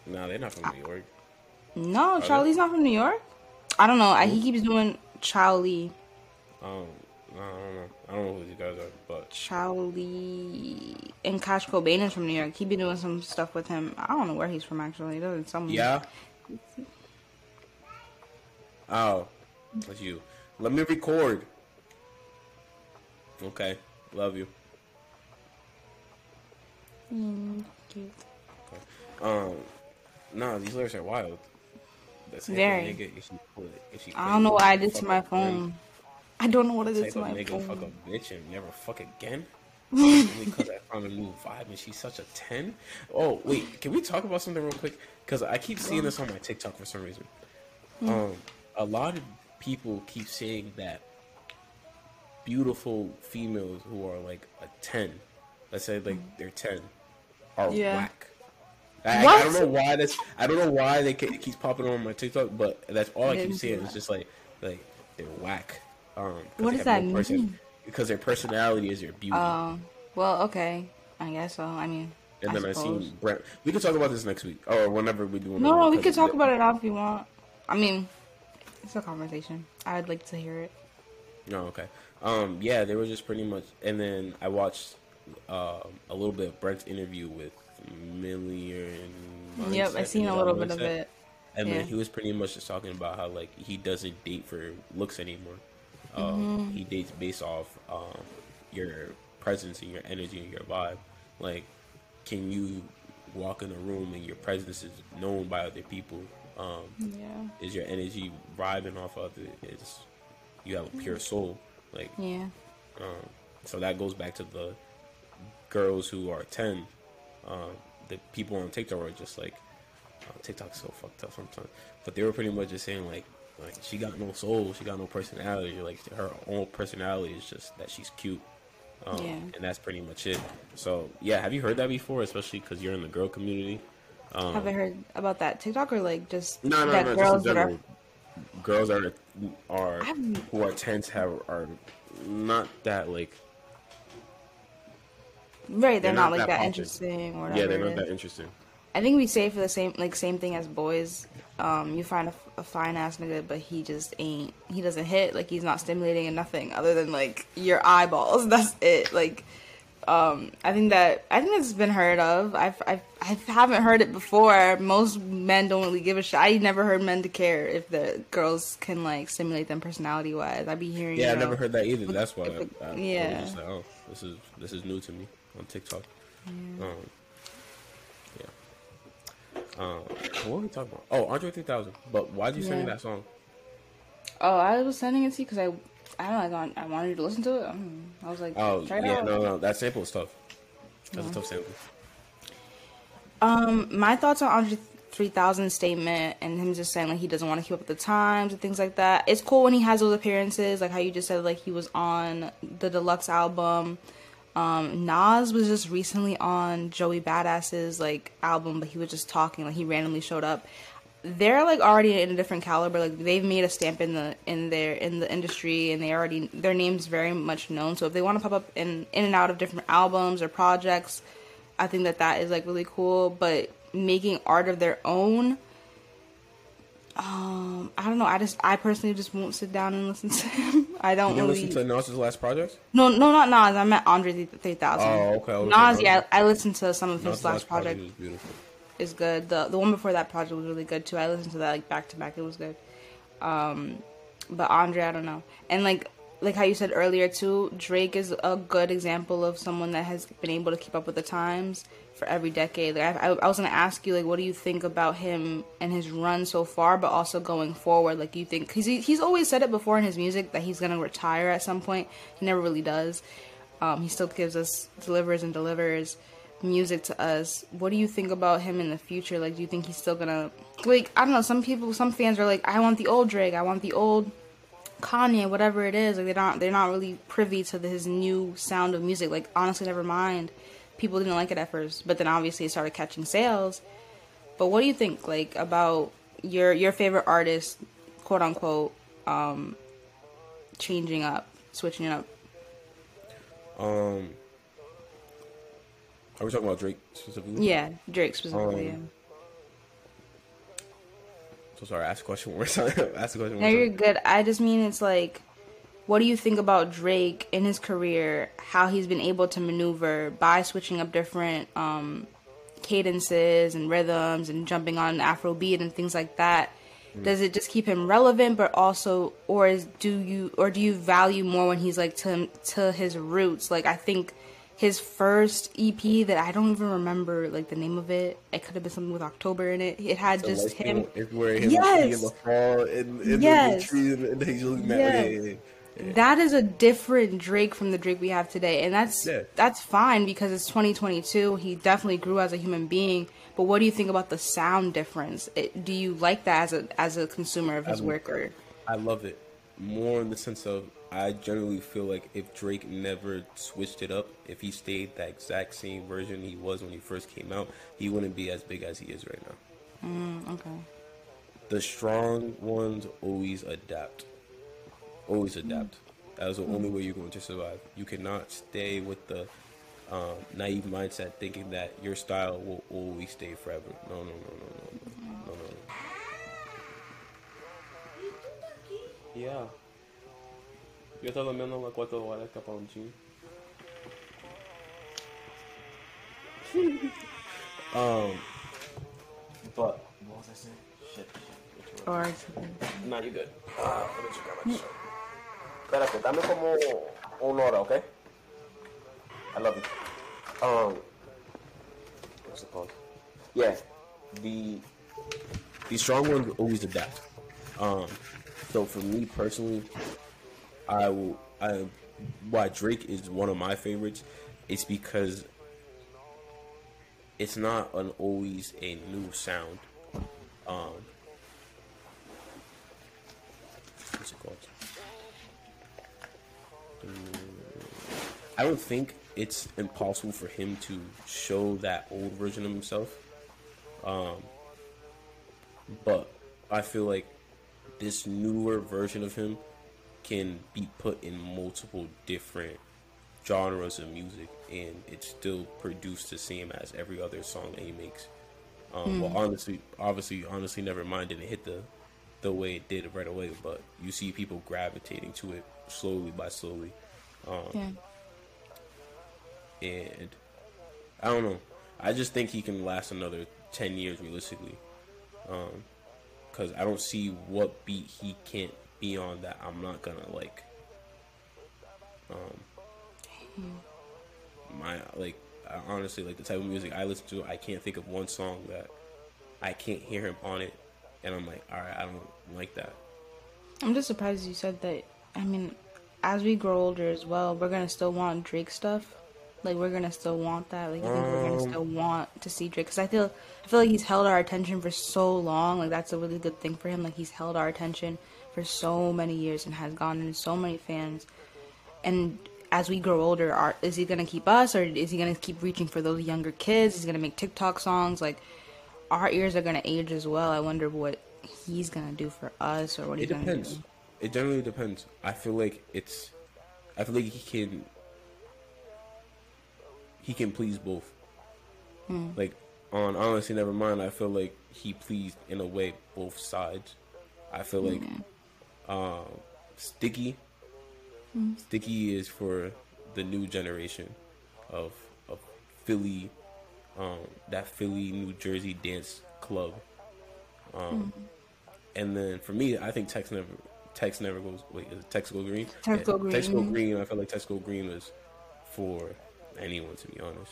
No, they're not from New York. No, they? Charlie's not from New York. I don't know. I, he keeps doing Charlie, Um, I don't know. I don't know who these guys are, but Charlie, and Cash Cobain is from New York. He be doing some stuff with him. I don't know where he's from actually. There's some yeah. Oh, that's you. Let me record. Okay, love you. Mm, cute. Um, no, these lyrics are wild. That's type of Very. Nigga, if she if she I don't know what I did to my a friend, phone. I don't know what I did Type to of my nigga fuck a bitch and never fuck again. Because I found a new vibe and she's such a ten. Oh wait, can we talk about something real quick? Because I keep seeing this on my TikTok for some reason. Hmm. Um, a lot of people keep saying that beautiful females who are like a ten, let's say like they're ten, are Yeah. whack. I, I don't know why that's. I don't know why they ke- it keeps popping on my TikTok, but that's all I I keep see seeing. It's just like like they're whack. Um, What does that person- mean? Because their personality is their beauty. Um. Well, okay. I guess so. I mean, And I then I, seen Brent. We can talk about this next week or whenever we do. No, no, we could talk about it now if you want. I mean, it's a conversation. I'd like to hear it. No, okay. Um, yeah, they were just pretty much, and then I watched um, a little bit of Brent's interview with Million. Yep, I seen a little bit of it. And Yeah. then he was pretty much just talking about how like he doesn't date for looks anymore. Um, Mm-hmm. He dates based off um, your presence and your energy and your vibe. Like, can you walk in a room and your presence is known by other people? Um, Yeah. is your energy vibing off of it? Is you have a pure soul? Like, Yeah. um, so that goes back to the girls who are ten. Um, the people on TikTok are just like uh, TikTok's so fucked up sometimes, but they were pretty much just saying like, like she got no soul, she got no personality. Like her own personality is just that she's cute, um, Yeah. and that's pretty much it. So yeah, have you heard that before? Especially because you're in the girl community. Um, Have I heard about that TikTok or like just no, no, that no. girls that are girls are are I've- who are tens have are not that like right? They're, they're not, not like that that, interesting or yeah, they're not that interesting. I think we say for the same like same thing as boys. Um, you find a, a fine ass nigga, but he just ain't. He doesn't hit. Like he's not stimulating and nothing other than like your eyeballs. That's it. Like, um, I think that I think it's been heard of. I've, I've I haven't heard it before. Most men don't really give a shit. I never heard men to care if the girls can like stimulate them personality wise. I'd be hearing. Yeah, I know, never heard that either. That's why. I, if I, I yeah. just like, oh, this is this is new to me on TikTok. Um, yeah. Um, what were we talking about? Oh, Andre 3000. But why did you send me that song? Oh, I was sending it to you because I. I don't know. I, I wanted you to listen to it. Um, I was like, Oh, yeah, no, no, that sample is tough. That's a tough sample. Um, my thoughts on Andre 3000 statement and him just saying like he doesn't want to keep up with the times and things like that. It's cool when he has those appearances, like how you just said, like he was on the deluxe album. Um, Nas was just recently on Joey Badass's like album, but he was just talking, like he randomly showed up. They're like already in a different caliber. Like they've made a stamp in the in their in the industry, and they already their names very much known. So if they want to pop up in in and out of different albums or projects, I think that that is like really cool. But making art of their own, um, I don't know. I just I personally just won't sit down and listen to him. I don't You really. listen to Nas's last project? no, no, not Nas. I meant Andre three thousand. Oh, okay, Nas, yeah, I listened to some of his Nas's last project. beautiful. Is good. The the one before that project was really good too. I listened to that like back to back. It was good. Um, but Andre, I don't know. And like like how you said earlier too, Drake is a good example of someone that has been able to keep up with the times for every decade. Like I, I, was gonna ask you like, what do you think about him and his run so far, but also going forward? Like, you think because he, he's always said it before in his music that he's gonna retire at some point. He never really does. Um, he still gives us delivers and delivers music to us. What do you think about him in the future? Like, do you think he's still gonna like? I don't know. Some people, some fans are like, I want the old Drake. I want the old Kanye, whatever it is. Like they're not they're not really privy to the, his new sound of music. Like honestly, never mind. People didn't like it at first, but then obviously it started catching sales. But what do you think like about your your favorite artist, quote unquote, um, changing up, switching it up? Um, are we talking about Drake specifically? Yeah, Drake specifically. Um, yeah. So sorry, ask a question one more time. ask a question No, you're time. good. I just mean it's like, what do you think about Drake in his career? How he's been able to maneuver by switching up different um, cadences and rhythms and jumping on Afrobeat and things like that. Does it just keep him relevant, but also, or is do you or do you value more when he's like to to his roots? Like I think his first EP that I don't even remember like the name of it. It could have been something with October in it. It had The just light him. skin, It's where him Yes. in the fall and, and Yes. the tree and, and he's looking Yes. yeah, yeah, yeah. That is a different Drake from the Drake we have today, and that's that's fine because it's 2022. He definitely grew as a human being. But what do you think about the sound difference? It, do you like that as a as a consumer of his I- work? Or I love it more in the sense of I generally feel like if Drake never switched it up, if he stayed that exact same version he was when he first came out, he wouldn't be as big as he is right now. Mm, okay, The strong ones always adapt. Always adapt. That is the only way you're going to survive. You cannot stay with the um, naive mindset thinking that your style will always stay forever. No, no, no, no, no, no, no, no. Yeah. Yo estaba durmiendo las cuatro horas caponcino. um, but what was I saying? Shit. shit. Or No, you're good. Ah, let me check out my shirt. Espérate, dame como una hora, okay? I love you. Um, what's it called? Yeah, the the strong ones always adapt. Um, so for me personally, I. I why Drake is one of my favorites. It's because it's not an always a new sound. Um, what's it called? Mm, I don't think it's impossible for him to show that old version of himself. Um, but I feel like this newer version of him can be put in multiple different genres of music and it's still produced the same as every other song that he makes. Um, hmm. Well, honestly, obviously, honestly, never mind didn't hit the the way it did right away, but you see people gravitating to it slowly by slowly, um, yeah. and I don't know. I just think he can last another ten years realistically, um, because I don't see what beat he can't be on that I'm not gonna like. Um, my like I honestly like the type of music I listen to. I can't think of one song that I can't hear him on it, and I'm like, all right, I don't like that. I'm just surprised you said that. I mean, as we grow older as well, we're gonna still want Drake stuff. Like we're gonna still want that. Like I think we're gonna Um, still want to see Drake because I feel I feel like he's held our attention for so long. Like that's a really good thing for him. Like he's held our attention for so many years and has gotten so many fans. And as we grow older, are is he gonna keep us or is he gonna keep reaching for those younger kids? Is he gonna make TikTok songs? Like our ears are gonna age as well. I wonder what he's gonna do for us or what he's It gonna do. It depends it generally depends. I feel like it's. I feel like he can. He can please both. Hmm. Like on honestly, never mind. I feel like he pleased in a way both sides. I feel like um, Sticky. Sticky is for the new generation of of Philly, um, that Philly New Jersey dance club. Um, and then for me, I think Tex never Tex never goes. Wait, is it Texts Go Green? Tex Go Yeah, Texts Go Green. Green. I feel like Texts Go Green was for anyone, to be honest.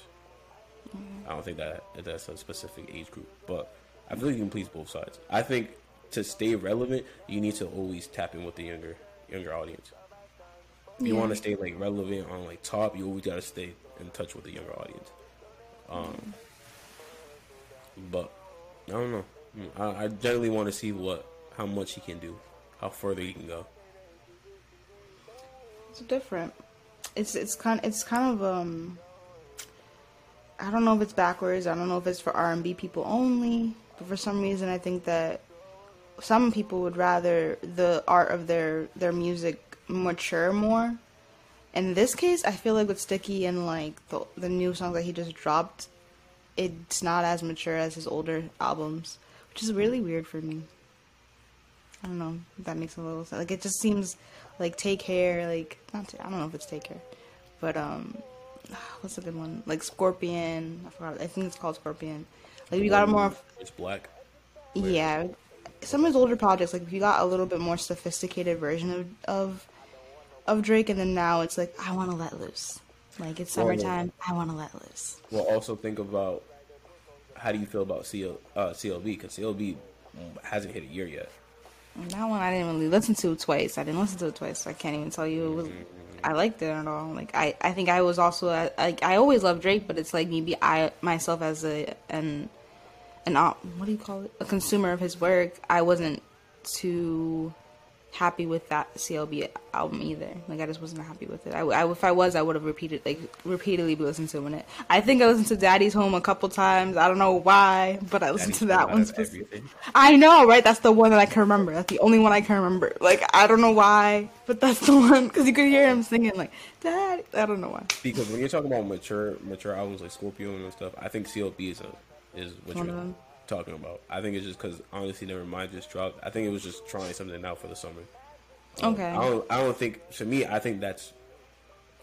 I don't think that that's a specific age group, but I feel like you can please both sides. I think to stay relevant, you need to always tap in with the younger younger audience. If you Yeah. want to stay like relevant on like top, you always got to stay in touch with the younger audience. Um, but I don't know. I, I generally want to see what how much he can do, how further he can go. It's different. It's it's kind it's kind of um. I don't know if it's backwards. I don't know if it's for R and B people only. But for some reason, I think that some people would rather the art of their their music mature more. In this case, I feel like with Sticky and like the the new songs that he just dropped, it's not as mature as his older albums, which is really weird for me. I don't know if that makes a little sense. Like it just seems like Take Care, like not. Ta- I don't know if it's Take Care, but um, what's a good one? Like Scorpion. I forgot. I think it's called Scorpion. Like we got a more. It's black. Yeah, some of his older projects, like if you got a little bit more sophisticated version of of of Drake, and then now it's like I want to let loose. Like it's Well, summertime, I want to let loose. Well, also think about how do you feel about CL, uh, CLB because CLB hasn't hit a year yet. That one I didn't really listen to twice. I didn't listen to it twice, so I can't even tell you was. I liked it at all. Like I, I think I was also like I always loved Drake, but it's like maybe I myself as a an an op, what do you call it? A consumer of his work. I wasn't too happy with that CLB album either. Like I just wasn't happy with it. I, I- if I was, I would have repeated like repeatedly listened to it. I think I listened to Daddy's Home a couple times. I don't know why, but I listened Daddy's to that one. out of specifically. everything. I know, right? That's the one that I can remember. That's the only one I can remember. Like I don't know why, but that's the one because you could hear him singing like Daddy. I don't know why. Because when you're talking about mature mature albums like Scorpio and stuff, I think CLB is a is what you're talking about. I think it's just because honestly, never mind just dropped. I think it was just trying something out for the summer. Um, Okay. I don't. I don't think. To me, I think that's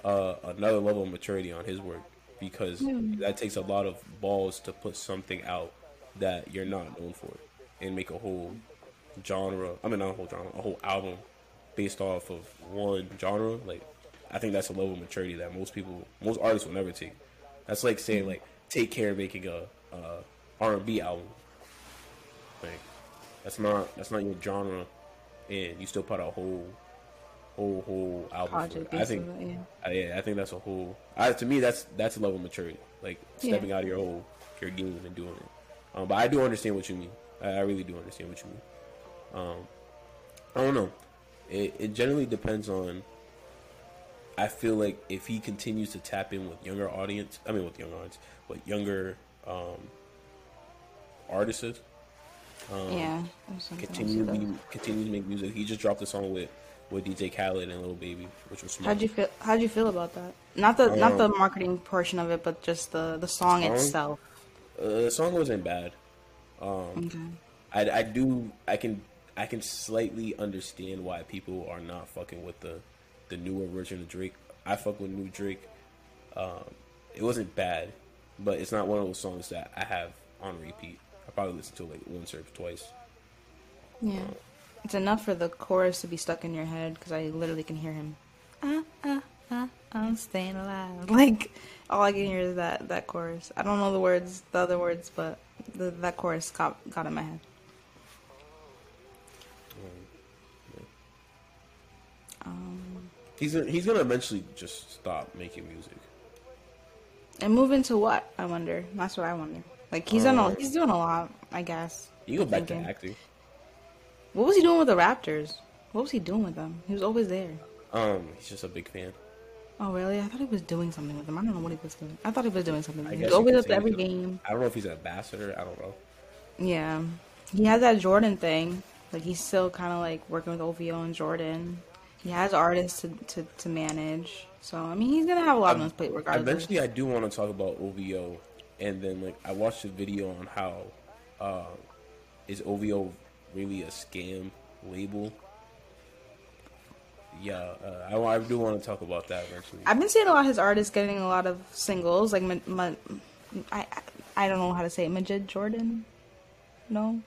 uh, another level of maturity on his work because that takes a lot of balls to put something out that you're not known for and make a whole genre. I mean, not a whole genre, a whole album based off of one genre. Like, I think that's a level of maturity that most people, most artists will never take. That's like saying like take care of making a, a R and B album. Like, that's not that's not your genre, and you still put out a whole whole whole album. for it. I think, basically, yeah. I, yeah, I think that's a whole. I, to me, that's that's a level of maturity, like Yeah. stepping out of your whole your game and doing it. Um, but I do understand what you mean. I, I really do understand what you mean. Um, I don't know. It it generally depends on. I feel like if he continues to tap in with younger audience, I mean with younger audience, but younger um, artists, um, yeah. there's something else continue to continue to make music. He just dropped a song with with DJ Khaled and Lil Baby, which was smart. How'd you feel? How'd you feel about that? Not the not the Um, marketing portion of it, but just the the song Song? itself. Uh, the song wasn't bad. Um, Okay. I, I do I can I can slightly understand why people are not fucking with the the newer version of Drake. I fuck with new Drake. Um, it wasn't bad, but it's not one of those songs that I have on repeat. I probably listen to it like once or twice. Yeah. It's enough for the chorus to be stuck in your head because I literally can hear him. Ah, ah, ah, I'm staying alive. Like, all I can hear is that, that chorus. I don't know the words, the other words, but the, that chorus got, got in my head. Um, He's gonna, he's gonna eventually just stop making music. And move into what? I wonder. That's what I wonder. Like, he's done a, Uh, he's doing a lot, I guess. You go back Thinking. to acting. What was he doing with the Raptors? What was he doing with them? He was always there. Um, he's just a big fan. Oh really? I thought he was doing something with them. I don't know what he was doing. I thought he was doing something. He was always up to every game. I don't know if he's an ambassador. I don't know. Yeah, he has that Jordan thing. Like he's still kind of like working with OVO and Jordan. He has artists to, to, to manage. So I mean, he's gonna have a lot on his plate regardless. Eventually, I do want to talk about OVO, and then like I watched a video on how uh, is OVO really a scam label. Yeah, uh, I, I do want to talk about that eventually. I've been seeing a lot of his artists getting a lot of singles. Like I I don't know how to say it. Majid Jordan. No,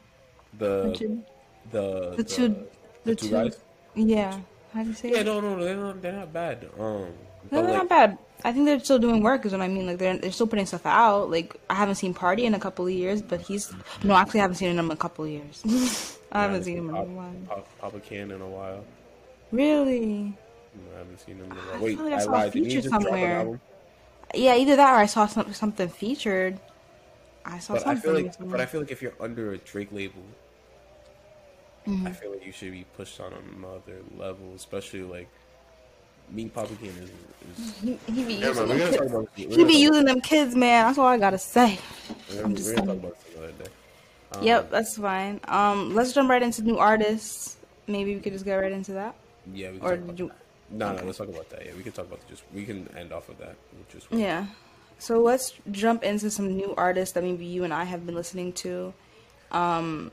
the Majid. the The two. The, two two. guys? Yeah. How do you say Yeah, it? no, no, they're not, they're not bad. Um, No, they're like, not bad. I think they're still doing work, is what I mean. Like they're they're still putting stuff out. Like I haven't seen Party in a couple of years, but he's no, actually, I haven't seen him in a couple of years. I haven't seen him in a while. Pop, Popcaan in a while. Really? I haven't seen him in a while. feel Wait, like I I saw a lied. Did he feature just drop an somewhere. album? Yeah, either that or I saw some, something featured. I saw But I something. feel like, but I feel like if you're under a Drake label, Mm-hmm. I feel like you should be pushed on another level, especially like me, Popcaan is. is he, he be using we're them gonna talk kids. about. He be using them kids, man. That's all I gotta say. We're I'm just gonna talk about this another day. Um, Yep, that's fine. Um, let's jump right into new artists. Maybe we could just get right into that. Yeah, we can Or talk about did you? that. No, okay. no, let's talk about that. Yeah, we can talk about just. We can end off of that. with Just Yeah. So let's jump into some new artists that maybe you and I have been listening to. Um,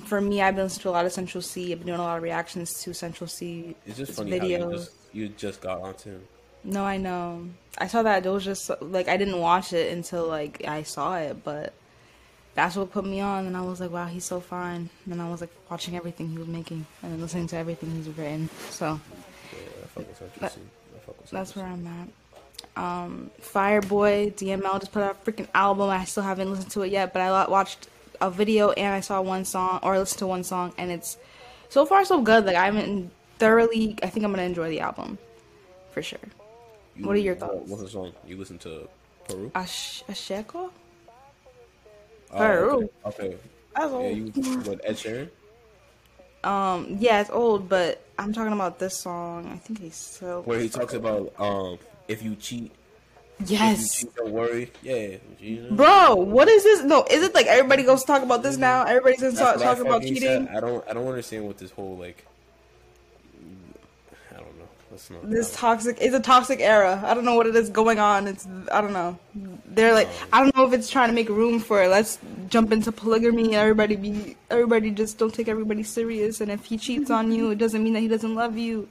for me, I've been listening to a lot of Central Cee. I've been doing a lot of reactions to Central Cee. It's just funny how you videos. just you just got onto him. No, I know. I saw that. It was just like I didn't watch it until like I saw it, but that's what put me on. And I was like, wow, he's so fine. And I was like watching everything he was making and listening to everything he's written. So Yeah, I fuck with That- C. I fuck with that's where I'm at. Um, Fireboy DML just put out a freaking album. I still haven't listened to it yet, but I watched a video and I saw one song or listened to one song, and it's so far so good. Like I haven't thoroughly. I think I'm gonna enjoy the album for sure. You- what are your thoughts? What's the song? You listen to Peru? Ash- Asheko? Oh, Peru. Okay. okay. That's Yeah, all. you what Ed Sheeran? Um, yeah, it's old, but I'm talking about this song. I think he's so. Where he talks about um, if you cheat, Yes, don't worry. Yeah, you know? bro. What is this? No, is it like everybody goes to talk about this mm-hmm. now? Everybody's gonna talk, talk about cheating. said. I don't. I don't understand what this whole like. I don't know. Let's not. This toxic it's a toxic era. I don't know what it is going on. It's I don't know. They're like I don't know if it's trying to make room for It. let's jump into polygamy. Everybody be everybody just don't take everybody serious. And if he cheats on you, it doesn't mean that he doesn't love you.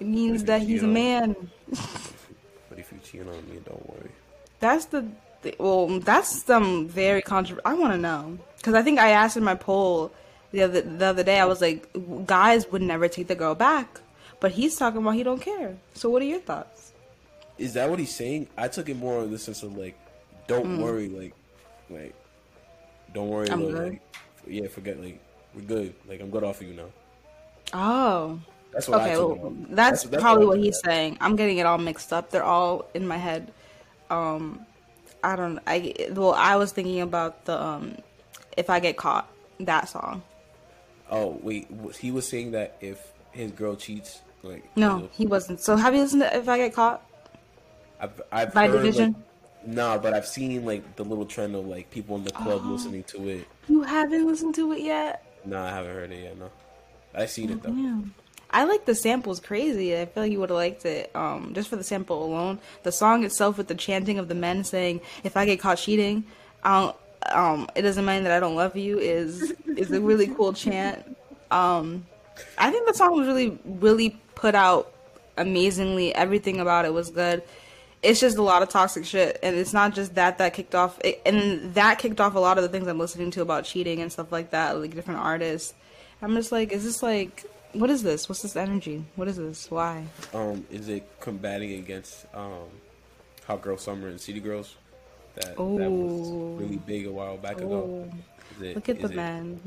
It means that he's a man. If you on me, don't worry. That's the, well. That's some very controversial. I want to know because I think I asked in my poll the other the other day. I was like, guys would never take the girl back, but he's talking about he don't care. So what are your thoughts? Is that what he's saying? I took it more in the sense of like, don't mm. worry, like, like, don't worry. I'm good. like, yeah, forget, like, we're good. Like, I'm good off of you now. Oh, That's what okay. Well, on. that's, probably I what he's saying. I'm getting it all mixed up. They're all in my head. Um, I don't. I well, I was thinking about the um, if I get caught that song. Oh wait, he was saying that if his girl cheats, like, No, he wasn't. So have you listened to If I Get Caught? I've, I've By heard, Division? Like, nah, but I've seen like the little trend of like people in the club Oh. listening to it. You haven't listened to it yet. Nah, I haven't heard it yet. No, I seen it though. Yeah. I like the samples crazy. I feel like you would have liked it. Um, just for the sample alone. The song itself with the chanting of the men saying, If I get caught cheating, I'll um it doesn't mean that I don't love you is is a really cool chant. Um I think the song was really really put out amazingly. Everything about it was good. It's just a lot of toxic shit, and it's not just that that kicked off, it, and that kicked off a lot of the things I'm listening to about cheating and stuff like that, like different artists. I'm just like, is this like, what is this? What's this energy? What is this? Why? Um, is it combating against um, Hot Girl Summer and City Girls? That that was really big a while back ago. Oh, Is it, look at the it- man.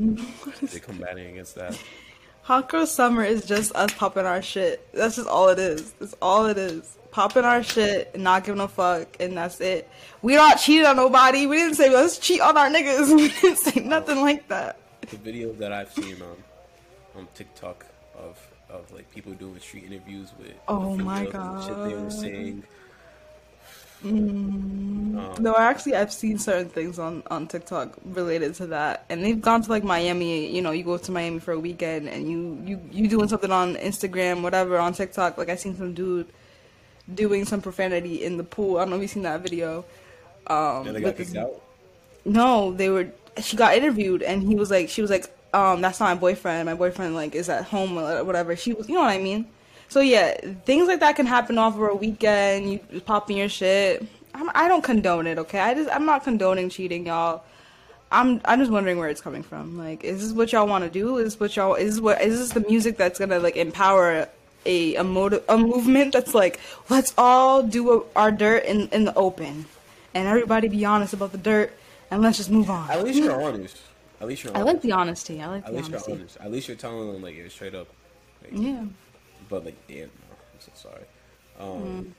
Is it combating against that? Hot Girl Summer is just us popping our shit. That's just all it is. That's all it is. Popping our shit and not giving a fuck, and that's it. We not cheated on nobody. We didn't say let's cheat on our niggas. We didn't say nothing like that. The video that I've seen on on TikTok of of like people doing street interviews with Oh my and shit they were God. saying. No, actually, I've seen certain things on on TikTok related to that, and they've gone to like Miami. You know, you go to Miami for a weekend, and you you you doing something on Instagram, whatever, on TikTok. Like I seen some dude doing some profanity in the pool. I don't know if you seen that video. Um, they got this- out. No, they were. She got interviewed, and he was like, she was like, um, that's not my boyfriend. My boyfriend like is at home or whatever. She was, you know what I mean. So yeah, things like that can happen over a weekend. You popping your shit. I'm, I don't condone it. Okay, I just I'm not condoning cheating, y'all. I'm I'm just wondering where it's coming from. Like, is this what y'all want to do? Is this what y'all is what is this the music that's gonna like empower a a motive a movement that's like let's all do our dirt in in the open, and everybody be honest about the dirt, and let's just move on. At least you're honest. At least you're I like the honesty. I like At the least you're honesty. honest. At least you're telling them like you're straight up. Like, Yeah. But like, yeah, no, I'm so sorry. Um, Mm.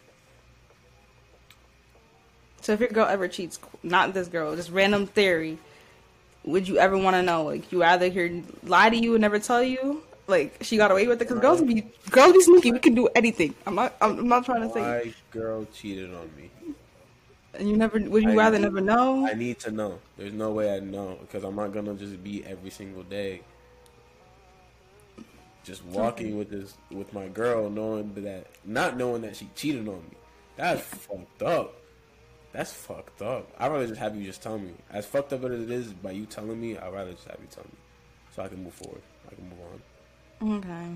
So if your girl ever cheats, not this girl, just random theory, would you ever want to know? Like, you rather hear lie to you and never tell you? Like she got away with it because girls be girls be sneaky. We can do anything. I'm not. I'm, I'm not trying to say. My girl cheated on me. And you never. Would you I- rather never know? I need to know. There's no way I know because I'm not gonna just be every single day just walking with this with my girl, knowing that not knowing that she cheated on me. That's fucked up. That's fucked up. I'd rather just have you just tell me. As fucked up as it is by you telling me, I'd rather just have you tell me so I can move forward. I can move on. Okay.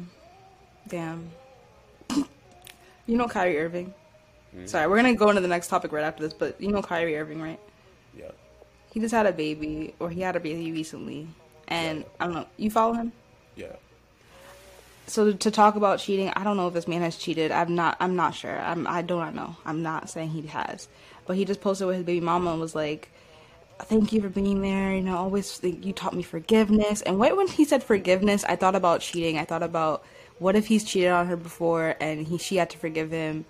Damn. you know Kyrie Irving. Mm-hmm. Sorry, we're gonna go into the next topic right after this, but you know Kyrie Irving, right? Yeah. He just had a baby, or he had a baby recently, and I don't know. You follow him? Yeah. So to talk about cheating, I don't know if this man has cheated. I'm not. I'm not sure. I'm. I do not know. I'm not saying he has, but he just posted with his baby mama and was like, "Thank you for being there. You know, always think you taught me forgiveness." And right when he said forgiveness, I thought about cheating. I thought about what if he's cheated on her before and he she had to forgive him.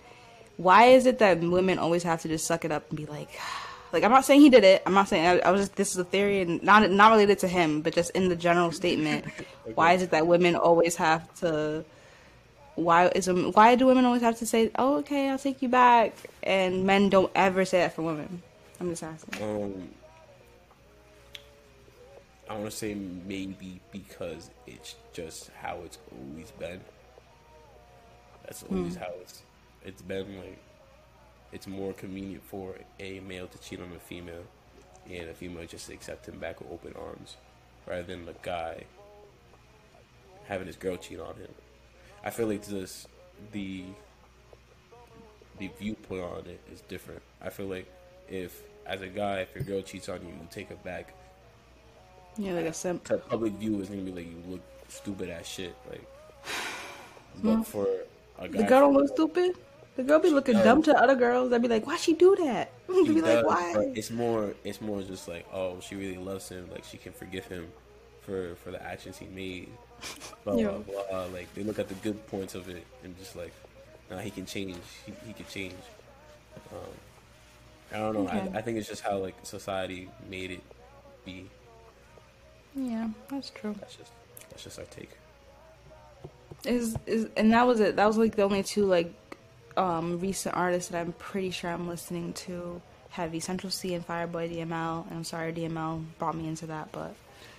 Why is it that women always have to just suck it up and be like, like I'm not saying he did it. I'm not saying I, I was just this is a theory and not not related to him, but just in the general statement. Why is it that women always have to? Why is um, why do women always have to say, "Oh, okay, I'll take you back," and men don't ever say that for women? I'm just asking. Um, I want to say maybe because it's just how it's always been. That's always how it's it's been. Like it's more convenient for a male to cheat on a female, and a female just to accept him back with open arms, rather than the guy having his girl cheat on him. I feel like this the the viewpoint on it is different. I feel like if as a guy, if your girl cheats on you, you take her back. Yeah, like a simp. The public view is gonna be like you look stupid ass shit. Like, but for a guy, The girl don't look stupid. The girl be looking does. dumb to other girls. I'd be like, "Why she do that?" They'd he be like, "Why?" it's more it's more just like oh she really loves him like she can forgive him for for the actions he made blah Yeah. blah blah like they look at the good points of it and just like nah he can change he, he can change um I don't know Okay. I, I think it's just how like society made it be Yeah, that's true. that's just that's just our take Is is and that was it. That was like the only two like um recent artists that I'm pretty sure I'm listening to heavy. Central Cee and Fireboy DML. And I'm sorry DML brought me into that, but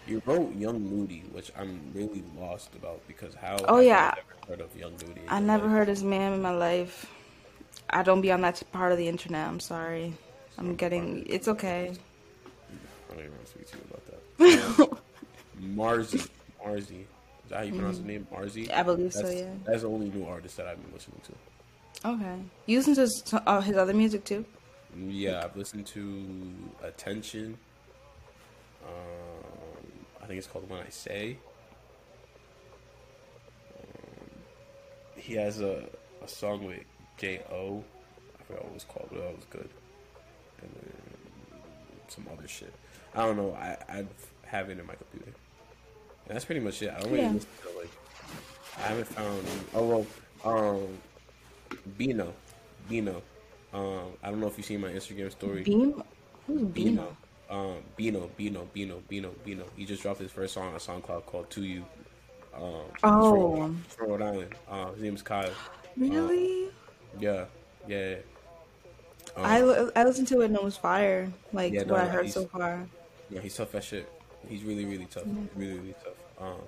you wrote Young Moody which I'm really lost about because how Oh, I yeah. never heard of Young Moody I never life? heard his name in my life. I don't be on that part of the internet. I'm sorry. I'm getting. It's okay. I don't even want to speak to you about that. Marzi. Marzi. Is that how you pronounce the name? Marzi? Mm-hmm. I believe so, yeah. That's the only new artist that I've been listening to. Okay. You listen to his, uh, his other music too? Yeah, I've listened to Attention. Um, I think it's called When I Say. Um, he has a, a song with J.O. I forgot what it was called, but that was good. And then some other shit. I don't know. I, I have it in my computer. And that's pretty much it. I don't really Yeah. listen to like. I haven't found. Oh well, um, Bino, Bino. Um, I don't know if you've seen my Instagram story. Beam? Who's Beano? Um, Bino, Bino, Bino, Bino, Bino. He just dropped his first song on SoundCloud called "To You." Um, Oh. from, from Rhode Island. Uh, his name's Kyle. Really? Yeah, yeah. yeah. Um, I listened to it and it was fire. Like Yeah, no, what I heard so far. Yeah, he's tough as shit. He's really, really tough. Really, really tough. Um,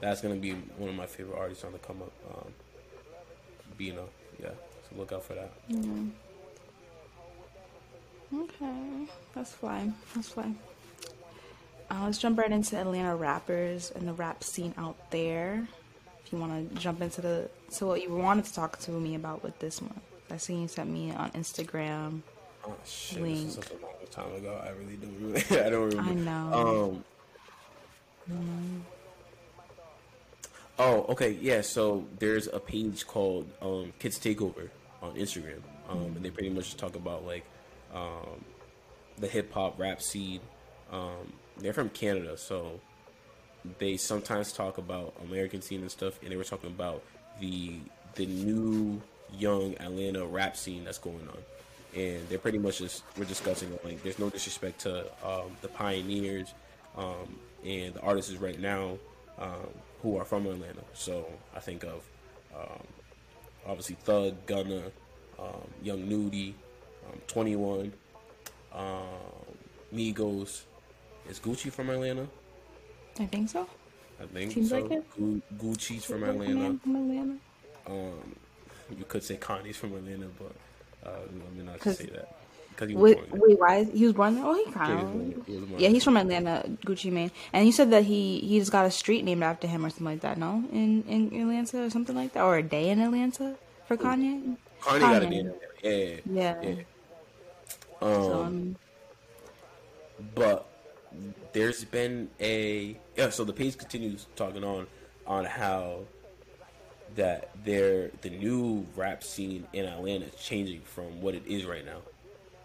that's gonna be one of my favorite artists on the come up. Um, Bino, yeah. So look out for that. Okay, that's fine. That's fine. Uh, let's jump right into Atlanta rappers and the rap scene out there. If you want to jump into the to what you wanted to talk to me about with this one, I seen you sent me on Instagram. Oh shit, Link. this is such a long time ago. I really don't really. I don't remember. I know. Um. Oh, okay, yeah. So there's a page called um, Kids Takeover on Instagram, um, and they pretty much talk about like um, the hip hop rap scene. Um, they're from Canada, so they sometimes talk about American scene and stuff, and they were talking about the the new young Atlanta rap scene that's going on, and they're pretty much just we're discussing. Like, there's no disrespect to um, the pioneers um, and the artists right now um, who are from Atlanta. So I think of um, obviously Thug, Gunna, um, Young Nudy, um, Twenty One, um, Migos. Is Gucci from Atlanta? I think so. I think Seems so. like it. Gu- Gucci's from Atlanta. From Atlanta. Um, you could say Kanye's from Atlanta, but uh, let me not say that because he was Wait, born there. wait, why? Is, he was born there. Oh, he Yeah, kind he was born- of. he was born Yeah, there. he's from Atlanta, Gucci Mane, and you said that he he just got a street named after him or something like that. No, in in Atlanta or something like that, or a day in Atlanta for Kanye. Kanye got a name. Yeah, yeah. Yeah. yeah. So, Um, um, but there's been a yeah. So the page continues talking on on how that they're the new rap scene in Atlanta is changing from what it is right now.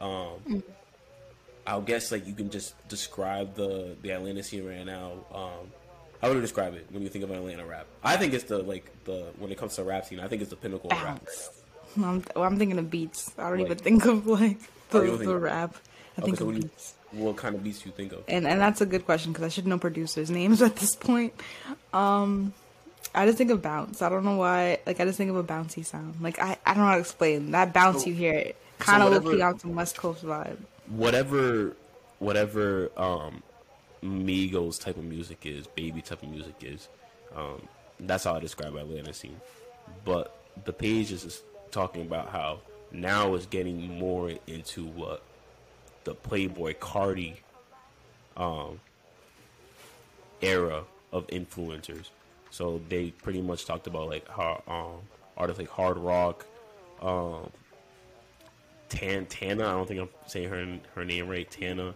Um, I'll guess like you can just describe the the Atlanta scene right now. Um, how would you describe it when you think of Atlanta rap? I think it's the like the when it comes to rap scene. I think it's the pinnacle of rap. Right bounce. I'm, well, I'm thinking of beats. I don't Like- even think of like Oh, the, the rap. I think so of what, do you, beats. what kind of beats do you think of? and and that's a good question because I should know producers' names at this point. Um, I just think of bounce. I don't know why. Like I just think of a bouncy sound. Like I, I don't know how to explain that bounce you hear. Kind of looking on some West Coast vibe. whatever whatever um Migos type of music is, baby type of music is, um, that's how I describe Atlanta scene. But the page is just talking about how now it's getting more into what the Playboi Carti um era of influencers. So they pretty much talked about like how um artists like hard rock, um Tan Tana. I don't think I'm saying her her name right. Tana,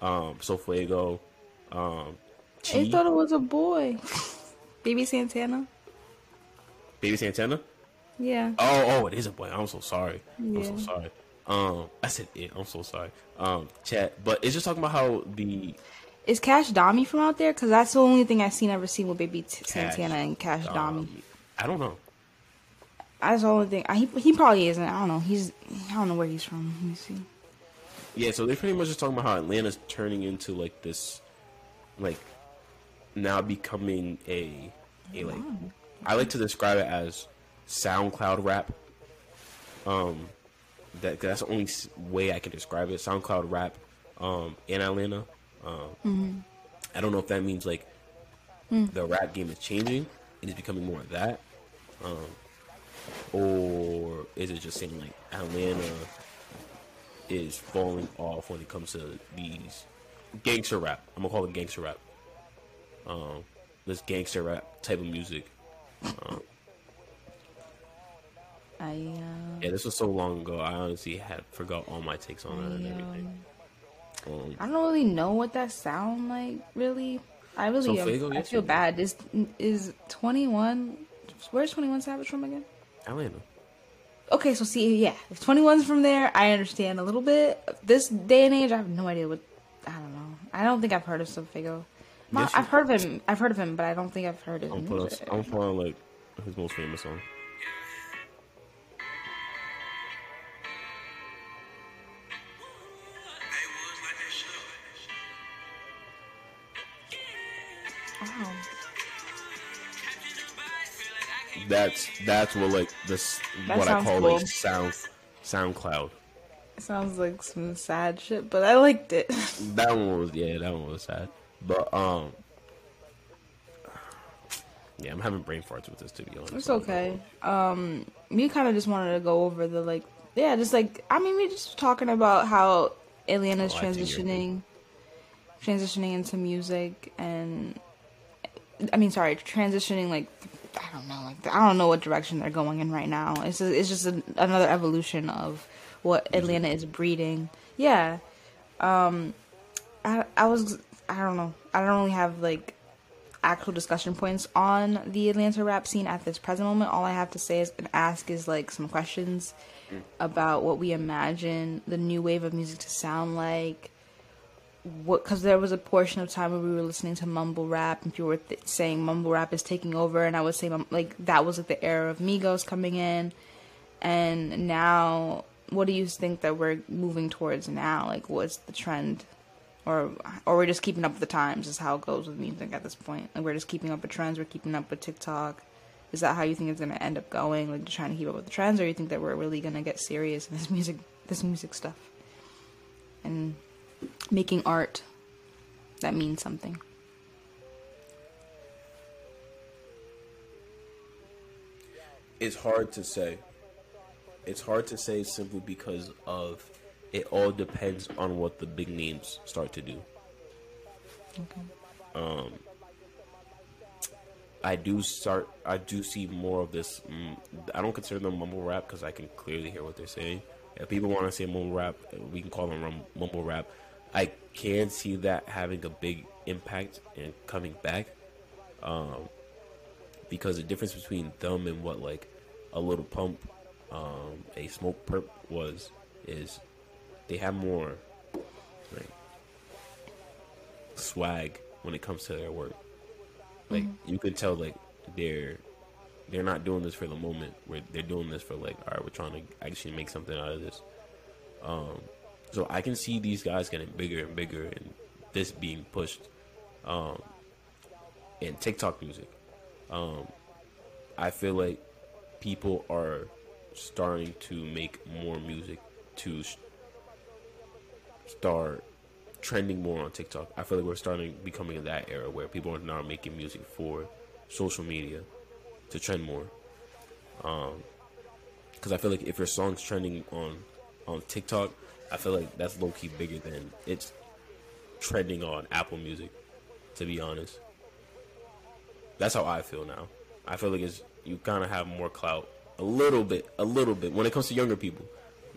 um, SoFaygo, um, I thought it was a boy. Baby Santana. Baby Santana. Yeah. Oh, oh, it is a boy. I'm so sorry. I'm so sorry. Um, I said it. I'm so sorry. Um, chat, but it's just talking about how the Is Kashdami from out there? Because that's the only thing I've seen ever seen with Baby Cash, Santana and Kashdami. I don't know. That's the only thing. I, he he probably isn't. I don't know. He's I don't know where he's from. Let me see. Yeah, so they're pretty much just talking about how Atlanta's turning into like this, like now becoming a a like I like to describe it as SoundCloud rap. Um, that that's the only way I can describe it. SoundCloud rap, um, in Atlanta. Um, I don't know if that means like the rap game is changing and it's becoming more of that, um, or is it just saying like Atlanta is falling off when it comes to these gangster rap. I'm gonna call it gangster rap. Um, this gangster rap type of music. I uh, Yeah, this was so long ago. I honestly had forgot all my takes on it and I, everything. Um, I don't really know what that sound like. Really, I really So am- Fuego, I feel bad. Is is twenty one? Where's Twenty One Savage from again? Ah, Atlanta. Okay, so see, yeah, if 21's from there, I understand a little bit. This day and age, I have no idea what. I don't know. I don't think I've heard of SoFaygo. Yes, I've heard of him. I've heard of him, but I don't think I've heard of I'm him. put on, I'm put on like his most famous song. That's that's what like this That what I call cool. like sound SoundCloud. Sounds like some sad shit, but I liked it. That one was yeah, that one was sad. But um, yeah, I'm having brain farts with this to be honest. It's okay. Um, we kind of just wanted to go over the like, yeah, just like I mean, we just talking about how Atlanta's Oh, I think you're transitioning, transitioning into music, and I mean, sorry, transitioning like I don't know, like I don't know what direction they're going in right now. It's a, it's just a, another evolution of what Atlanta is breeding. Yeah. Um, I I was I don't know. I don't really have like actual discussion points on the Atlanta rap scene at this present moment. All I have to say is and ask is like some questions about what we imagine the new wave of music to sound like. What? Because there was a portion of time where we were listening to mumble rap, and people were th- saying mumble rap is taking over, and I would say like that was like the era of Migos coming in, and now what do you think that we're moving towards now? Like, what's the trend? or or we're just keeping up with the times is how it goes with music at this point. Like we're just keeping up with trends, we're keeping up with TikTok. Is that how you think it's gonna end up going? Like trying to keep up with the trends, or you think that we're really gonna get serious in this music this music stuff? And making art that means something. it's hard to say. It's hard to say simply because of it all depends on what the big names start to do. Okay. I do start. I do see more of this. Mm, I don't consider them mumble rap because I can clearly hear what they're saying. If people want to say mumble rap, we can call them rum- mumble rap. I can see that having a big impact and coming back, um, because the difference between them and what like a Lil Pump, um, a Smokepurpp was, is they have more like swag when it comes to their work. Like you can tell, like they're they're not doing this for the moment. Where they're doing this for like, all right, we're trying to actually make something out of this. Um, So I can see these guys getting bigger and bigger, and this being pushed, um, in TikTok music. Um, I feel like people are starting to make more music to sh- start trending more on TikTok. I feel like we're starting becoming in that era where people are now making music for social media to trend more. Um, because I feel like if your song's trending on on TikTok, I feel like that's low key bigger than it's trending on Apple Music. To be honest, that's how I feel now. I feel like it's you kind of have more clout, a little bit, a little bit. When it comes to younger people,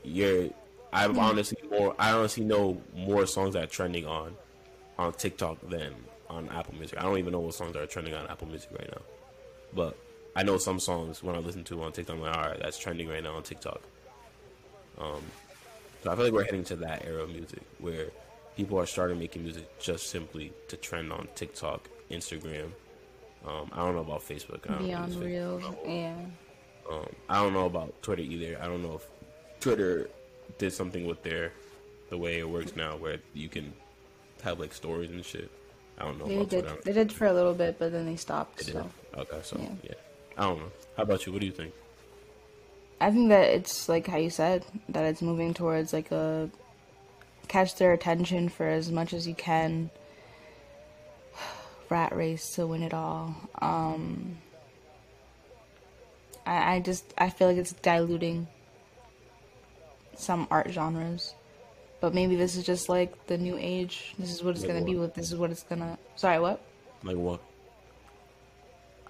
you're. I honestly more. I honestly know more songs that are trending on on TikTok than on Apple Music. I don't even know what songs are trending on Apple Music right now, but I know some songs when I listen to on TikTok. I'm like, all right, that's trending right now on TikTok. Um, so I feel like we're heading to that era of music where people are starting making music just simply to trend on TikTok, Instagram. Um, I don't know about Facebook. I don't Beyond Facebook. real, yeah. Um, I don't know about Twitter either. I don't know if Twitter did something with their the way it works now, where you can have like stories and shit. I don't know They about did. Twitter. They did for a little bit, but then they stopped. They. So Okay, so Yeah. yeah. I don't know. How about you? What do you think? I think that it's like how you said that it's moving towards like a catch their attention for as much as you can. Rat race to win it all. Um, I, I just I feel like it's diluting some art genres, but maybe this is just like the new age. This is what it's Like gonna be. what? What this is what it's gonna. Sorry, what? Like what?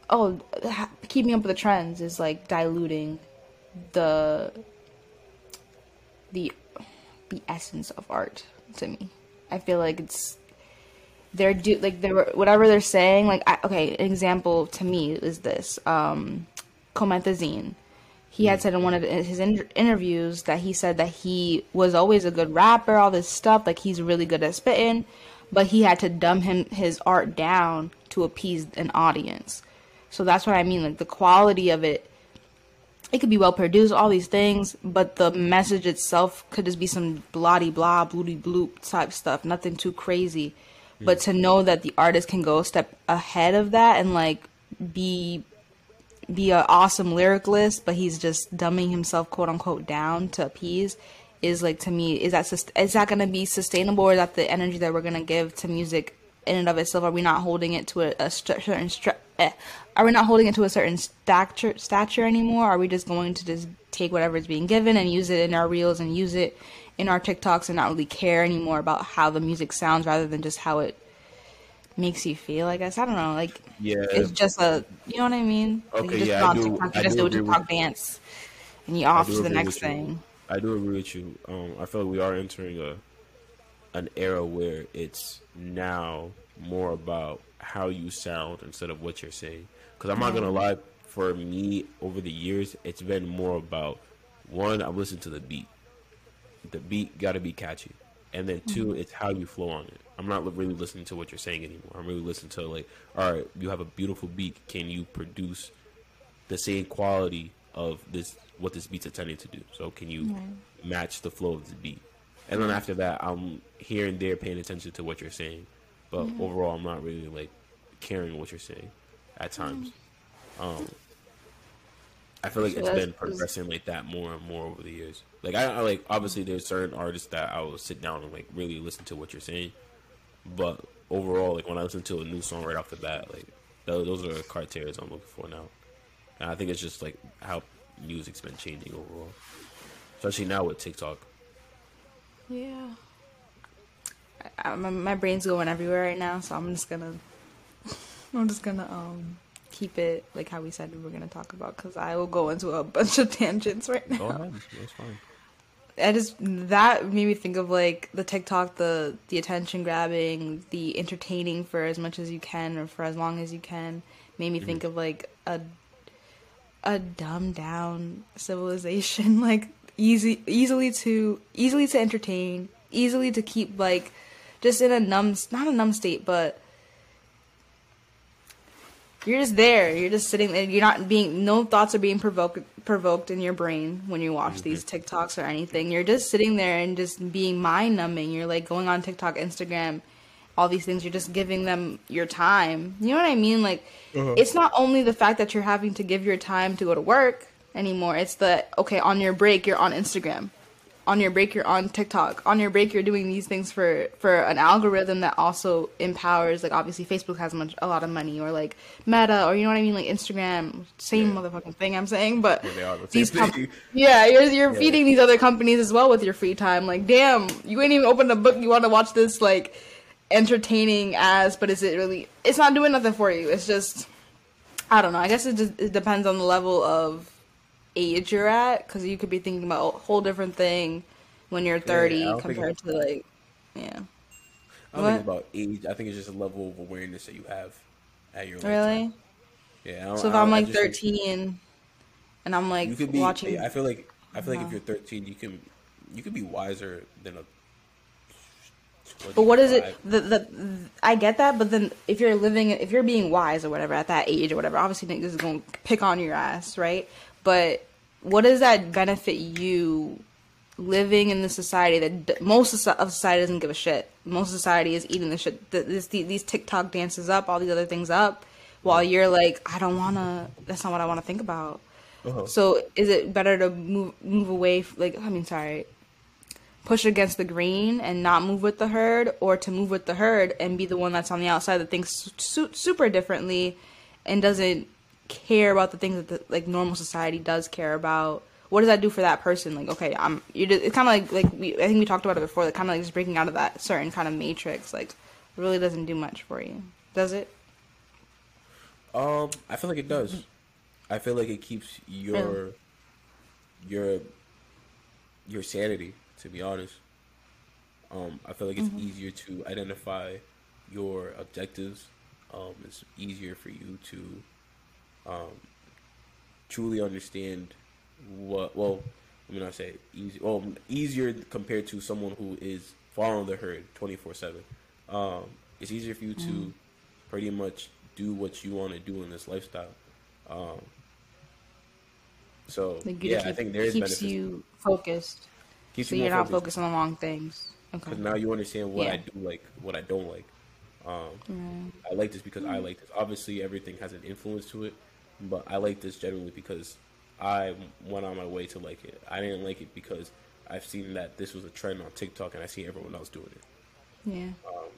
Oh, ha- keeping up with the trends is like diluting the the the essence of art to me. I feel like it's they're do like they're whatever they're saying. Like I, okay, an example to me is this um, Comethazine. He had said in one of his in- interviews that he said that he was always a good rapper, all this stuff, like he's really good at spitting, but he had to dumb him his art down to appease an audience. So that's what I mean. Like the quality of it, it could be well produced, all these things, but the message itself could just be some bloody blah, bloody bloop type stuff. Nothing too crazy. But to know that the artist can go a step ahead of that and like be be an awesome lyricist, but he's just dumbing himself quote unquote down to appease is like to me is that is that going to be sustainable or is that the energy that we're going to give to music in and of itself are we not holding it to a, a certain str- eh, are we not holding it to a certain stature stature anymore? Are we just going to just take whatever is being given and use it in our reels and use it in our TikToks and not really care anymore about how the music sounds rather than just how it makes you feel I guess? I don't know like Yeah. it's just a you know what I mean? Like Okay, you just yeah, I do- TikTok, you I just do do a TikTok dance and you off to the next thing. I do agree with you. Um, I feel like we are entering a an era where it's now more about how you sound instead of what you're saying. Because I'm not gonna mm-hmm. lie, for me over the years, it's been more about one. I listen to the beat. The beat got to be catchy, and then 2 mm-hmm. it's how you flow on it. I'm not really listening to what you're saying anymore. I'm really listening to like, all right, you have a beautiful beat. Can you produce the same quality of this what this beat's intended to do. So can you match the flow of the beat? And then after that, I'm here and there paying attention to what you're saying, but overall, I'm not really like caring what you're saying at times. Um, I feel like So it's been progressing like that more and more over the years. Like I, I like obviously there's certain artists that I will sit down and like really listen to what you're saying, but overall, like when I listen to a new song right off the bat, like tho- those are the criteria I'm looking for now. And I think it's just like how music's been changing overall, especially now with TikTok. Yeah. I, my, my brain's going everywhere right now, so I'm just gonna, I'm just gonna um keep it like how we said we were gonna talk about because I will go into a bunch of tangents right now. Go ahead, that's fine. I just that made me think of like the TikTok, the the attention grabbing, the entertaining for as much as you can or for as long as you can. Made me think of like a a dumbed down civilization, like easy easily to easily to entertain, easily to keep like just in a numb not a numb state, but you're just there. You're just sitting there. You're not being. No thoughts are being provoked provoked in your brain when you watch these mm-hmm. TikToks or anything. You're just sitting there and just being mind numbing. You're like going on TikTok, Instagram, all these things. You're just giving them your time. You know what I mean? Like, uh-huh. it's not only the fact that you're having to give your time to go to work anymore. It's the okay on your break you're on Instagram on your break you're on TikTok. On your break you're doing these things for for an algorithm that also empowers like obviously Facebook has much a lot of money or like Meta or you know what I mean like Instagram same Yeah. motherfucking thing I'm saying but Yeah, the these com- yeah you're you're Yeah. feeding these other companies as well with your free time like damn you ain't even opened a book you want to watch this like entertaining as but is it really it's not doing nothing for you it's just I don't know I guess it just it depends on the level of age you're at because you could be thinking about a whole different thing when you're 30 I compared to like yeah I don't What? think about age. I think it's just a level of awareness that you have at your really lifetime. Yeah. So if i'm like just think 13 and i'm like you could be. watching I feel like. I feel like if you're 13, you can. You could be wiser than a. but what is it the, the i get that but then if you're living if you're being wise or whatever at that age or whatever obviously niggas is gonna pick on your ass right but what does that benefit you living in the society that most of society doesn't give a shit. Most of society is eating the shit, this, these TikTok dances up, all these other things up, while you're like, I don't wanna. That's not what I want to think about. Uh-huh. So is it better to move move away? Like I mean, sorry, push against the green and not move with the herd, or to move with the herd and be the one that's on the outside that thinks su- super differently and doesn't care about the things that the, like normal society does care about. What does that do for that person? Like, okay, I'm. You. It's kind of like like we. I think we talked about it before. Like, kind of like just breaking out of that certain kind of matrix. Like, really doesn't do much for you, does it? Um, I feel like it does. I feel like it keeps your Really? your your sanity. To be honest, um, I feel like it's easier to identify your objectives. Um, it's easier for you to um, truly understand what. Well, let me not say easy. Well, easier compared to someone who is following the herd twenty four seven. Um, it's easier for you to pretty much do what you want to do in this lifestyle. Um, so Like, yeah, keep, I think there is keeps benefits. you focused, Keeps so you you're more not focused. on the wrong things. Okay. Because now you understand what I do like, what I don't like. Um, Mm. I like this because I like this. Obviously, everything has an influence to it, but I like this generally because I went on my way to like it. I didn't like it because I've seen that this was a trend on TikTok and I see everyone else doing it. Yeah. Um,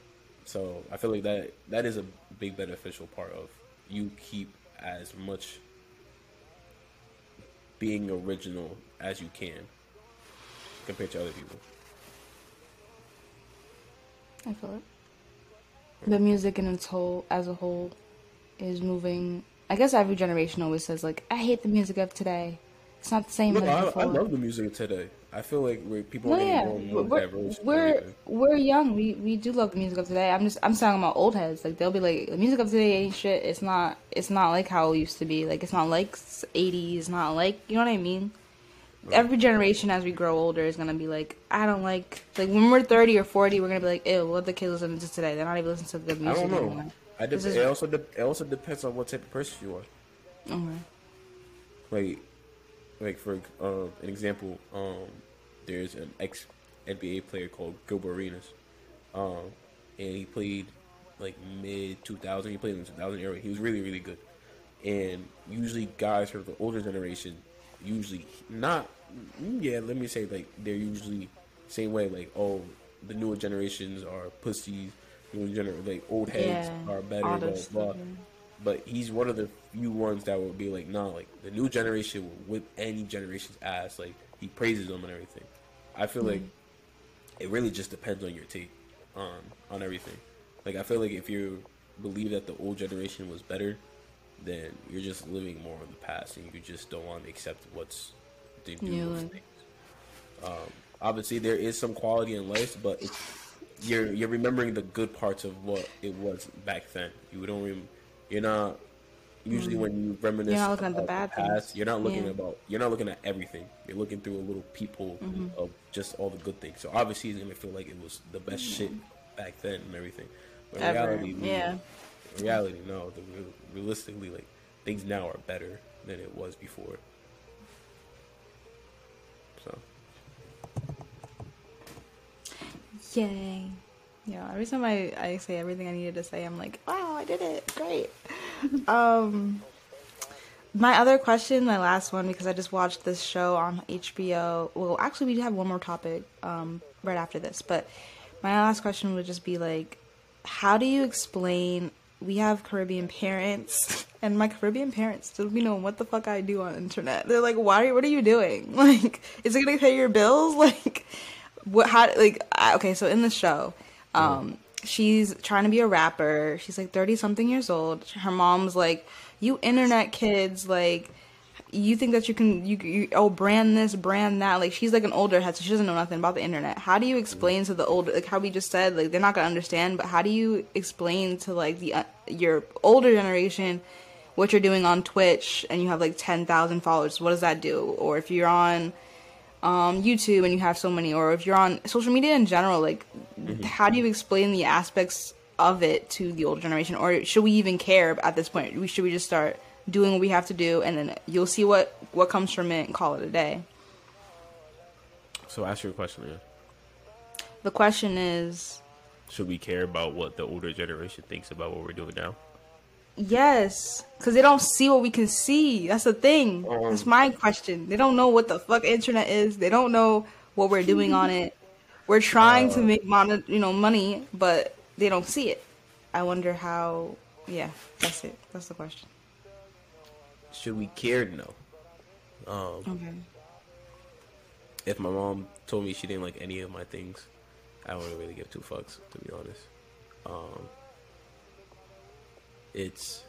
so I feel like that that is a big beneficial part of you keep as much being original as you can compared to other people. I feel it. The music in its whole, as a whole, is moving. I guess every generation always says like, "I hate the music of today. It's not the same No, as I, before." I love the music of today. I feel like we're, people No, are yeah, more we're diverse. we're, we're young. We we do love the music of today. I'm just I'm talking about old heads. Like they'll be like, the music of today ain't shit. It's not it's not like how it used to be. Like it's not like '80s. Not like you know what I mean. Every generation as we grow older is gonna be like, I don't like like when we're 30 or 40, we're gonna be like, ew, what the kids listen to today? They're not even listening to the I music don't know. anymore. I de- it also de- it also depends on what type of person you are. Okay. Like, like for um, an example, um, there's an ex NBA player called Gilbert Arenas, um, and he played like mid 2000. He played in the 2000 era. He was really really good. And usually guys from the older generation, usually not. Yeah, let me say like they're usually same way. Like oh, the newer generations are pussies. Newer gener- like old heads Yeah, are better. Blah, blah. But he's one of the few ones that would be like, nah, like the new generation will whip any generation's ass. Like he praises them and everything. I feel like it really just depends on your take on on everything. Like I feel like if you believe that the old generation was better, then you're just living more in the past and you just don't want to accept what's the Yeah, new like- things. Um, obviously, there is some quality in life, but it's, you're you're remembering the good parts of what it was back then. You don't. Rem- you're not. Usually, when you reminisce Mm. You're not looking at the bad things. past, you're not looking Yeah. about. You're not looking at everything. You're looking through a little peephole Mm-hmm. of just all the good things. So obviously, he's gonna feel like it was the best shit back then and everything. But Ever. reality, we- Yeah. reality, no. The, real- realistically, like things now are better than it was before. Yay. Yeah, every time I, I say everything I needed to say, I'm like, wow, I did it. Great. um, my other question, my last one, because I just watched this show on HBO. Well, actually, we have one more topic um, right after this, but my last question would just be like, how do you explain? We have Caribbean parents, and my Caribbean parents still be knowing what the fuck I do on internet. They're like, "Why? What are you doing? Like, is it gonna pay your bills? Like, what? How? Like, okay, so in the show, um, she's trying to be a rapper. She's like thirty something years old. Her mom's like, "You internet kids, like." you think that you can you, you oh brand this brand that like she's like an older head so she doesn't know nothing about the internet how do you explain to the older like how we just said like they're not gonna understand but how do you explain to like the uh, your older generation what you're doing on twitch and you have like 10,000 followers what does that do or if you're on um, youtube and you have so many or if you're on social media in general like how do you explain the aspects of it to the older generation or should we even care at this point we should we just start doing what we have to do and then you'll see what what comes from it and call it a day so ask your question again. the question is Should we care about what the older generation thinks about what we're doing now? Yes. Because they don't see what we can see. That's the thing. That's my question. They don't know what the fuck internet is. They don't know what we're doing on it. We're trying to make mon- you know money but they don't see it. I wonder how yeah that's it. That's the question. Should we care? No. Um, okay. if my mom told me she didn't like any of my things, I wouldn't really give two fucks, to be honest. Um, it's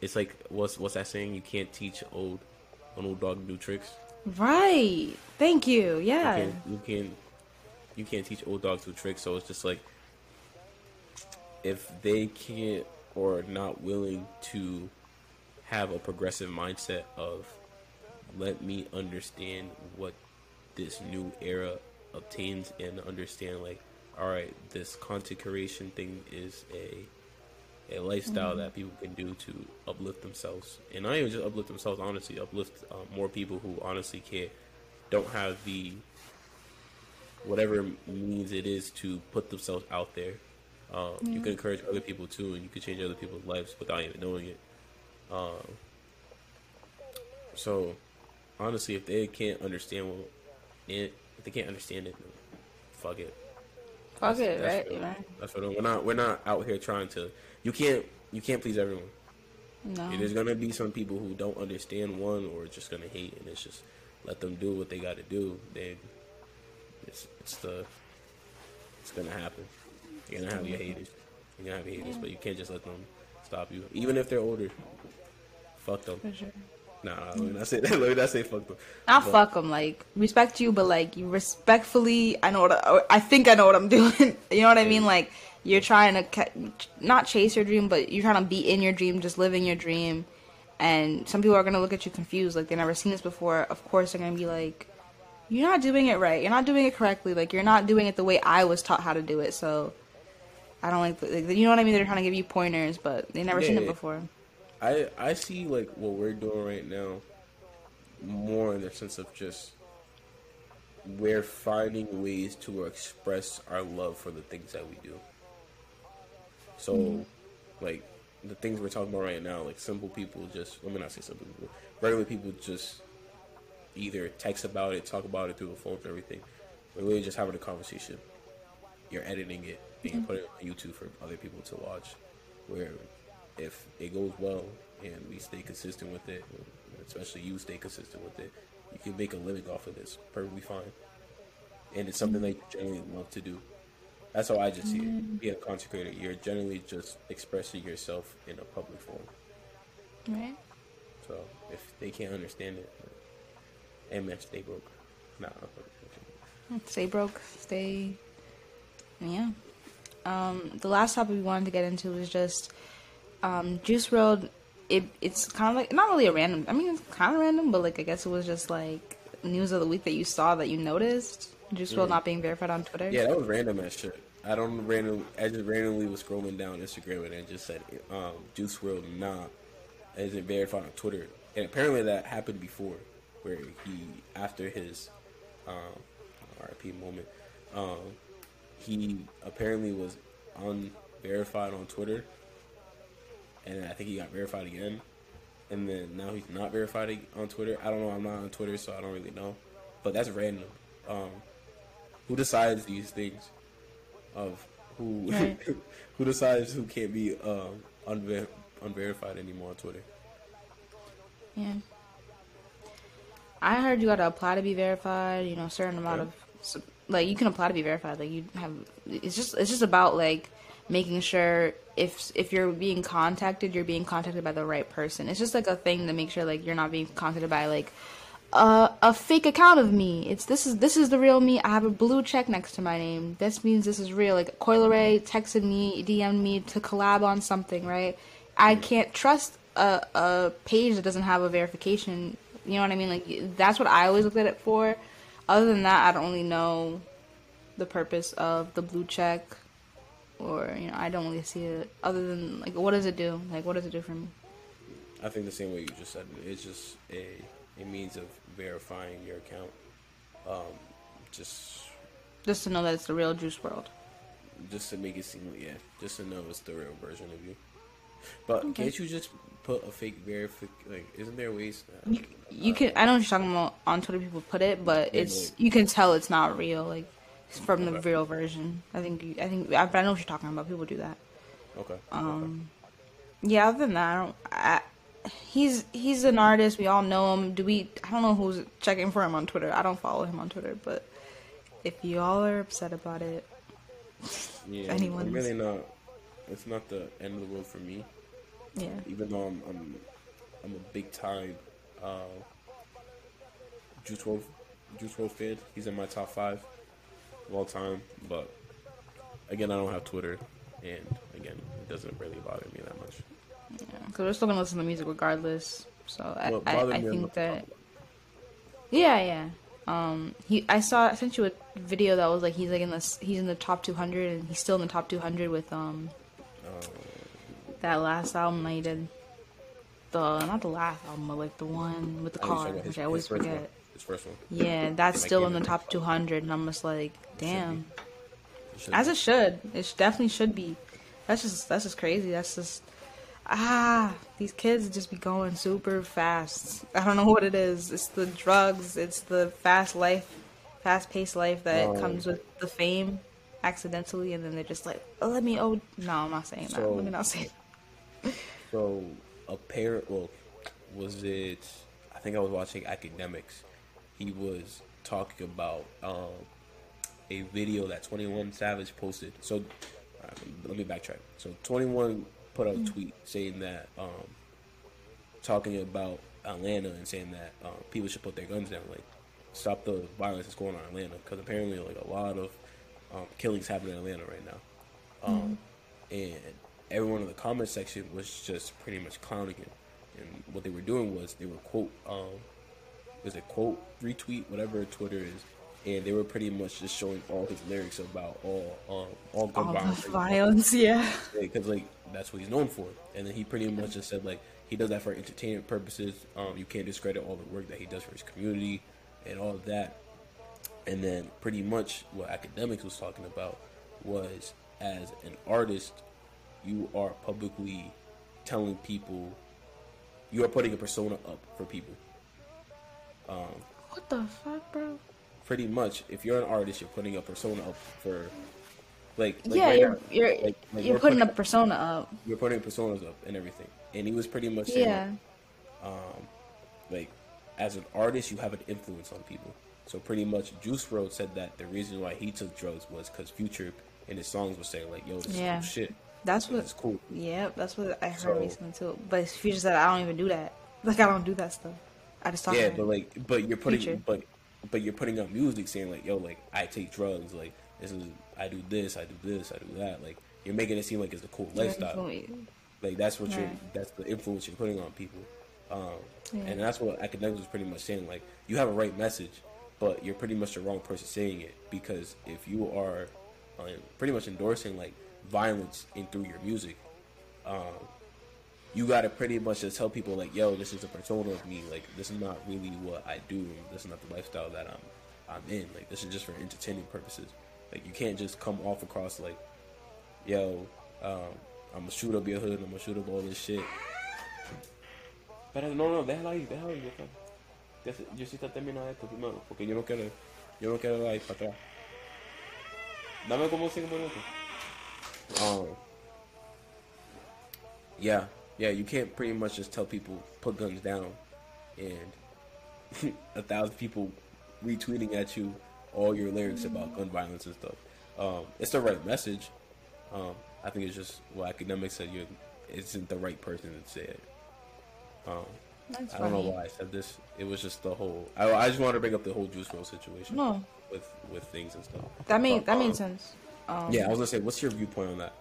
it's like what's what's that saying? You can't teach old an old dog new tricks. right thank you yeah You can't you can't you can't teach old dogs new tricks. So it's just like if they can't or are not willing to have a progressive mindset of let me understand what this new era obtains and understand like all right this content creation thing is a a lifestyle that people can do to uplift themselves. And not even just uplift themselves honestly uplift uh, more people who honestly can't don't have the whatever means it is to put themselves out there. Um, you can encourage other people too and you can change other people's lives without even knowing it. Um, so honestly if they can't understand what it if they can't understand it fuck it fuck it that's right real. right That's what we're not. We're not out here trying to. You can't. You can't please everyone. no There's gonna be some people who don't understand one or just gonna hate, and it's just let them do what they got to do. Then it's it's the it's gonna happen. You're gonna have your mm-hmm. haters. You're gonna have your haters, but you can't just let them stop you, even if they're older. Fuck them. Nah, let me not say that. Let me not say fuck them. Not But- fuck them, like respect you, but like you respectfully. I know what I, I think I know what I'm doing. you know what I mean? Like you're trying to ca- not chase your dream, but you're trying to be in your dream, just living your dream. And some people are gonna look at you confused, like they never seen this before. Of course, they're gonna be like, "You're not doing it right. You're not doing it correctly. Like you're not doing it the way I was taught how to do it." So I don't like, the, like you know what I mean. They're trying to give you pointers, but they never seen it before. I I see like what we're doing right now more in the sense of just we're finding ways to express our love for the things that we do. So, mm-hmm. like the things we're talking about right now, like simple people just let me not say simple people, regular people just either text about it, talk about it through the phone and everything. We're literally just having a conversation. You're editing it and you mm-hmm. put it on YouTube for other people to watch. Where if it goes well and we stay consistent with it, especially you stay consistent with it, you can make a living off of this perfectly fine. And it's something that you generally love to do. That's how I just see it. Being a content creator, you're generally just expressing yourself in a public forum. Right? So if they can't understand it, and man, stay broke. Nah, Stay broke, stay. Yeah. Um, the last topic we wanted to get into was just um, Juice WRLD. It it's kind of like not really a random. I mean, it's kind of random, but like I guess it was just like news of the week that you saw that you noticed. Juice WRLD Mhm. not being verified on Twitter. yeah, that was random as shit. I don't randomly. I just randomly was scrolling down Instagram and it just said um, Juice WRLD nah isn't verified on Twitter, and apparently that happened before, where he after his um, RIP moment, um, he apparently was unverified on Twitter, and I think he got verified again, and then now he's not verified on Twitter. I don't know. I'm not on Twitter, so I don't really know, but that's random. Um, who decides these things? Of who Right. who decides who can't be um, unver- unverified anymore on Twitter? Yeah. I heard you got to apply to be verified. You know, a certain amount Yeah. of like you can apply to be verified. Like you have, it's just it's just about like making sure if if you're being contacted, you're being contacted by the right person. It's just like a thing to make sure like you're not being contacted by like a a fake account of me. It's this is this is the real me. I have a blue check next to my name. This means this is real. Like Coi Leray texted me, DM'd me to collab on something, right? I can't trust a a page that doesn't have a verification. You know what I mean? Like that's what I always looked at it for. Other than that, I don't really know the purpose of the blue check, or you know, I don't really see it. Other than like, what does it do? Like, what does it do for me? I think the same way you just said it. It's just a a means of verifying your account. Um, just Just to know that it's the real Juice WRLD. just to make it seem yeah, just to know it's the real version of you. But Okay. can't you just put a fake verific? Like, isn't there ways? You, you can. I know what you're talking about on Twitter. People put it, but it's but- you can tell it's not real. Like from the real version. I think. You, I think. I, I know what you're talking about. People do that. Okay. Um, Yeah. Other than that, I don't. I, he's he's an artist. We all know him. Do we? I don't know who's checking for him on Twitter. I don't follow him on Twitter, but if you all are upset about it, yeah, I'm really not. It's not the end of the world for me. yeah. even though I'm I'm, I'm a big time uh, Juice WRLD Juice WRLD fan. He's in my top five of all time. But again, I don't have Twitter, and again, it doesn't really bother me that much. Yeah, because we're still gonna listen to music regardless. So I, I, I think that yeah, yeah. Um, he I saw I sent you a video that was like he's like in the he's in the top 200 and he's still in the top 200 with um Uh, that last album that he did. The not the last album, but like the one with the oh, car, which his- I always forget. One. His first one. Yeah, that's still in the top 200, and I'm just like, damn. It As be. it should. It definitely should be. That's just that's just crazy. That's just ah, these kids just be going super fast. I don't know what it is. It's the drugs. It's the fast life, fast paced life that Um, comes with the fame accidentally, and then they're just like, oh, let me. Oh, no, I'm not saying that. Let me not say. It. So a parent, well, was it? I think I was watching Akademiks. He was talking about um, a video that Twenty One Savage posted. So uh, let me backtrack. So Twenty One put out a tweet saying that, um, talking about Atlanta and saying that um, people should put their guns down, like stop the violence that's going on in Atlanta, because apparently like a lot of um, killings happen in Atlanta right now. Um, and everyone in the comment section was just pretty much clowning him. And what they were doing was they were quote, um, was it quote retweet whatever Twitter is, and they were pretty much just showing all his lyrics about all um, all gun All the violence. violence, yeah. because like that's what he's known for. And then he pretty much just said like he does that for entertainment purposes. Um, you can't discredit all the work that he does for his community and all of that. And then pretty much what Akademiks was talking about was as an artist, you are publicly telling people you are putting a persona up for people. Um, What the fuck, bro? Pretty much, if you're an artist, you're putting a persona up for like, like yeah, right you're now, you're like- like you're we're putting a persona up. you're putting personas up and everything. And he was pretty much saying, Yeah. Um, like, as an artist, you have an influence on people. So pretty much, Juice WRLD said that the reason why he took drugs was because Future in his songs was saying like, "Yo, this Yeah. is cool shit. That's what is cool." Yep, that's what I heard So- recently too. But Future said I don't even do that. Like I don't do that stuff. I just talk. Yeah, but like, but you're putting, Future. but but you're putting out music saying like, "Yo, like I take drugs. Like this is I do this, I do this, I do that." Like you're making it seem like it's a cool lifestyle. Like that's what you're that's the influence you're putting on people. Um, Yeah. and that's what Akademiks was pretty much saying. Like you have a right message, but you're pretty much the wrong person saying it because if you are uh, pretty much endorsing like violence in through your music, um, you gotta pretty much just tell people like, yo, this is a persona of me. Like, this is not really what I do. This is not the lifestyle that I'm I'm in. Like, this is just for entertainment purposes. Like, you can't just come off across like, yo, um, I'm gonna shoot up your hood. I'm gonna shoot up all this shit. Pero no, no, déjala ahí, déjala ahí. Yo sí te termino esto primero, porque yo no quiero, yo no quiero ir para atrás. Dame como cinco minutos. Um, yeah, yeah, you can't pretty much just tell people put guns down, and a thousand people retweeting at you all your lyrics about gun violence and stuff. Um, it's the right message. Um, I think it's just well, Akademiks said you isn't the right person to say it. Um, I don't know why I said this. It was just the whole. I, I just wanted to bring up the whole Juice WRLD situation No. with with things and stuff. That made that Um, made sense. Um, Yeah, I was gonna say, what's your viewpoint on that?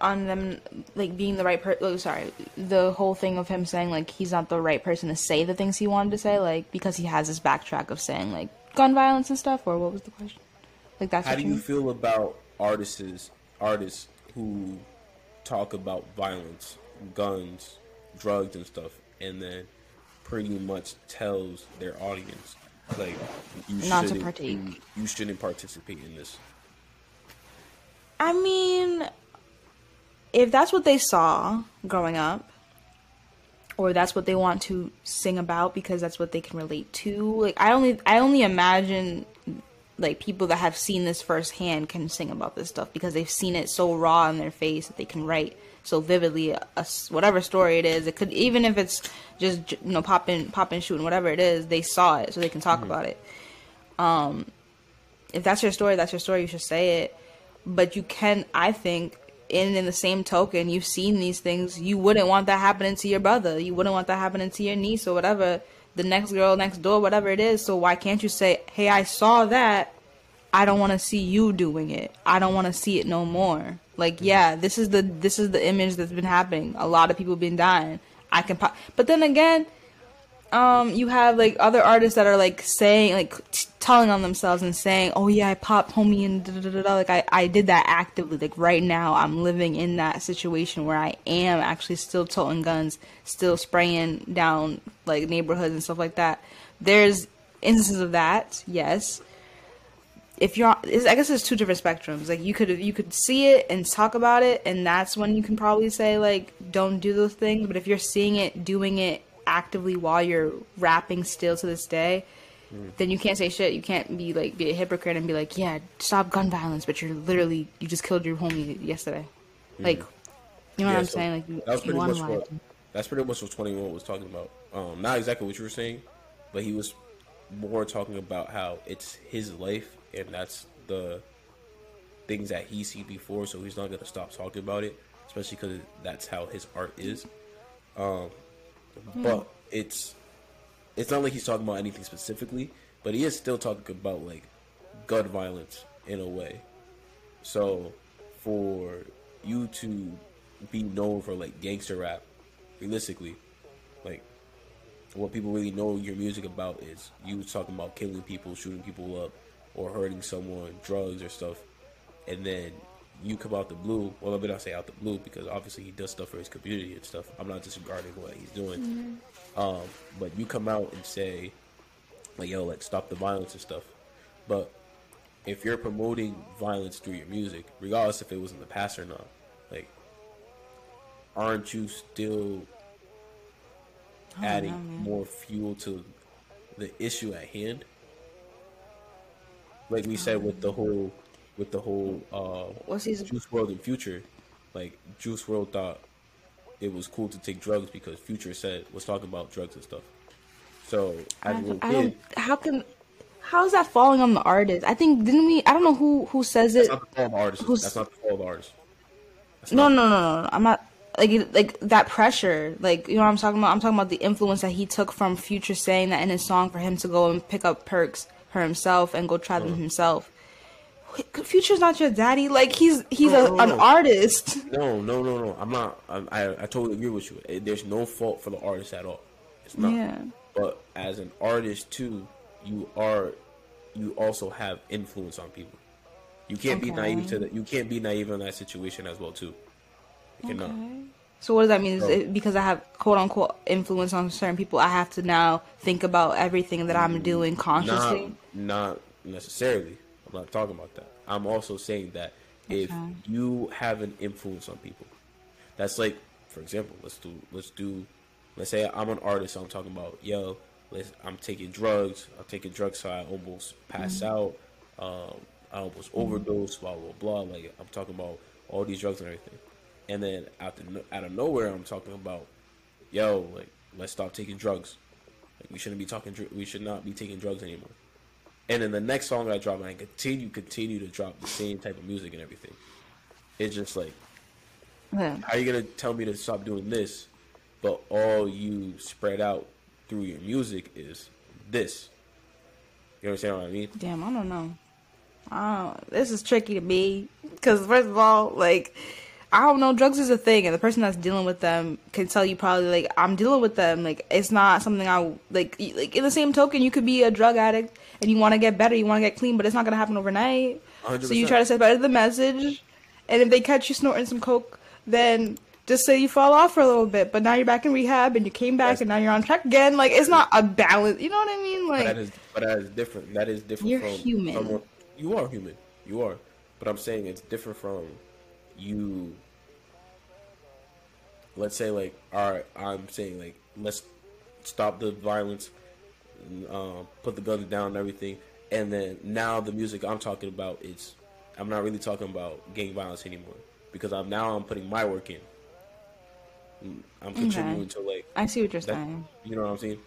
On them like being the right person. Oh, sorry, the whole thing of him saying like he's not the right person to say the things he wanted to say, like because he has this backtrack of saying like gun violence and stuff. Or what was the question? Like that's How do you mean? feel about artists artists who talk about violence, guns, drugs, and stuff, and then pretty much tells their audience like you Not to partake. You, you shouldn't participate in this. I mean, if that's what they saw growing up, or that's what they want to sing about because that's what they can relate to, like I only I only imagine like people that have seen this firsthand can sing about this stuff because they've seen it so raw in their face that they can write so vividly a, a whatever story it is. It could even if it's just you know popping popping shooting whatever it is, they saw it so they can talk about it um if that's your story, that's your story. You should say it. But you can, I think, in in the same token, you've seen these things. You wouldn't want that happening to your brother. You wouldn't want that happening to your niece or whatever. The next girl next door, whatever it is. So why can't you say, "Hey, I saw that. I don't want to see you doing it. I don't want to see it no more." Like, mm-hmm. yeah, this is the this is the image that's been happening. A lot of people been dying. I can, pop- but then again, um you have like other artists that are like saying like t- telling on themselves and saying oh yeah i popped homie and da, da, da, da, like I, I did that actively. Like right now i'm living in that situation where i am actually still toting guns still spraying down like neighborhoods and stuff like that. There's instances of that yes. If you're i guess there's two different spectrums. Like you could you could see it and talk about it and that's when you can probably say like don't do those things. But if you're seeing it doing it actively while you're rapping still to this day then you can't say shit. You can't be like be a hypocrite and be like yeah stop gun violence but you're literally you just killed your homie yesterday. Like you know what i'm so saying? Like you, that pretty much what that's pretty much what Twenty One was talking about. Um, not exactly what you were saying, but he was more talking about how it's his life and that's the things that he seen before, so he's not gonna stop talking about it, especially because that's how his art is. Um, but it's it's not like he's talking about anything specifically, but he is still talking about like gun violence in a way. So for you to be known for like gangster rap, realistically, like what people really know your music about is you talking about killing people, shooting people up, or hurting someone, drugs or stuff, and then you come out the blue. Well, let me not say out the blue because obviously he does stuff for his community and stuff. I'm not disregarding what he's doing, um, but you come out and say like, "Yo, like stop the violence and stuff," but if you're promoting violence through your music, regardless if it was in the past or not, like, aren't you still adding know, more fuel to the issue at hand? Like we said with the whole, with the whole uh, What's his- Juice WRLD and Future, like Juice WRLD thought it was cool to take drugs because Future said was talking about drugs and stuff. So as I, a little I kid, don't how can how is that falling on the artist i think didn't we i don't know who who says it that's not the fault of the artist. Who's- That's not the fault of the artist. No, no, no, no. I'm not like like that pressure. Like you know what I'm talking about. I'm talking about the influence that he took from Future saying that in his song for him to go and pick up perks for himself and go try them himself. Future's not your daddy. Like he's he's No, a, no, an artist. No, no, no, no. I'm not. I, I, totally agree with you. Eh, There's no fault for the artist at all. It's not. Yeah. But as an artist too, you are, you also have influence on people. You can't be naive to that. You can't be naive in that situation as well too. You cannot. So what does that mean? Is So- it because I have quote unquote influence on certain people, I have to now think about everything that I'm doing Not, consciously? not necessarily. I'm not talking about that. I'm also saying that if you have an influence on people, that's like, for example, let's do, let's do, let's say I'm an artist. I'm talking about, yo, let's, I'm taking drugs. I'm taking drugs, so I almost pass out. Um, I almost overdose. Blah blah blah. Like I'm talking about all these drugs and everything, and then out the, out of nowhere, I'm talking about, yo, like let's stop taking drugs. Like we shouldn't be talking. We should not be taking drugs anymore. And then the next song I drop, I continue, continue to drop the same type of music and everything. It's just like, Yeah. how are you gonna tell me to stop doing this, but all you spread out through your music is this? You understand what I mean? Damn, I don't know. Don't, this is tricky to me because first of all, like I don't know, drugs is a thing, and the person that's dealing with them can tell you probably like I'm dealing with them. Like it's not something I like. Like in the same token, you could be a drug addict and you want to get better, you want to get clean, but it's not gonna happen overnight. So you try to set better the message, and if they catch you snorting some coke, then just say you fall off for a little bit, but now you're back in rehab and you came back Yes. and now you're on track again. Like it's not a balance. You know what I mean? But Like that is, but that is different. That is different You're from human. someone- you are human. You are. But I'm saying it's different from you. Let's say like, all right, I'm saying like, let's stop the violence, um, put the guns down and everything, and then now the music I'm talking about is, I'm not really talking about gang violence anymore because I'm now I'm putting my work in. I'm contributing to like, I see what you're that, saying. you know what I'm saying?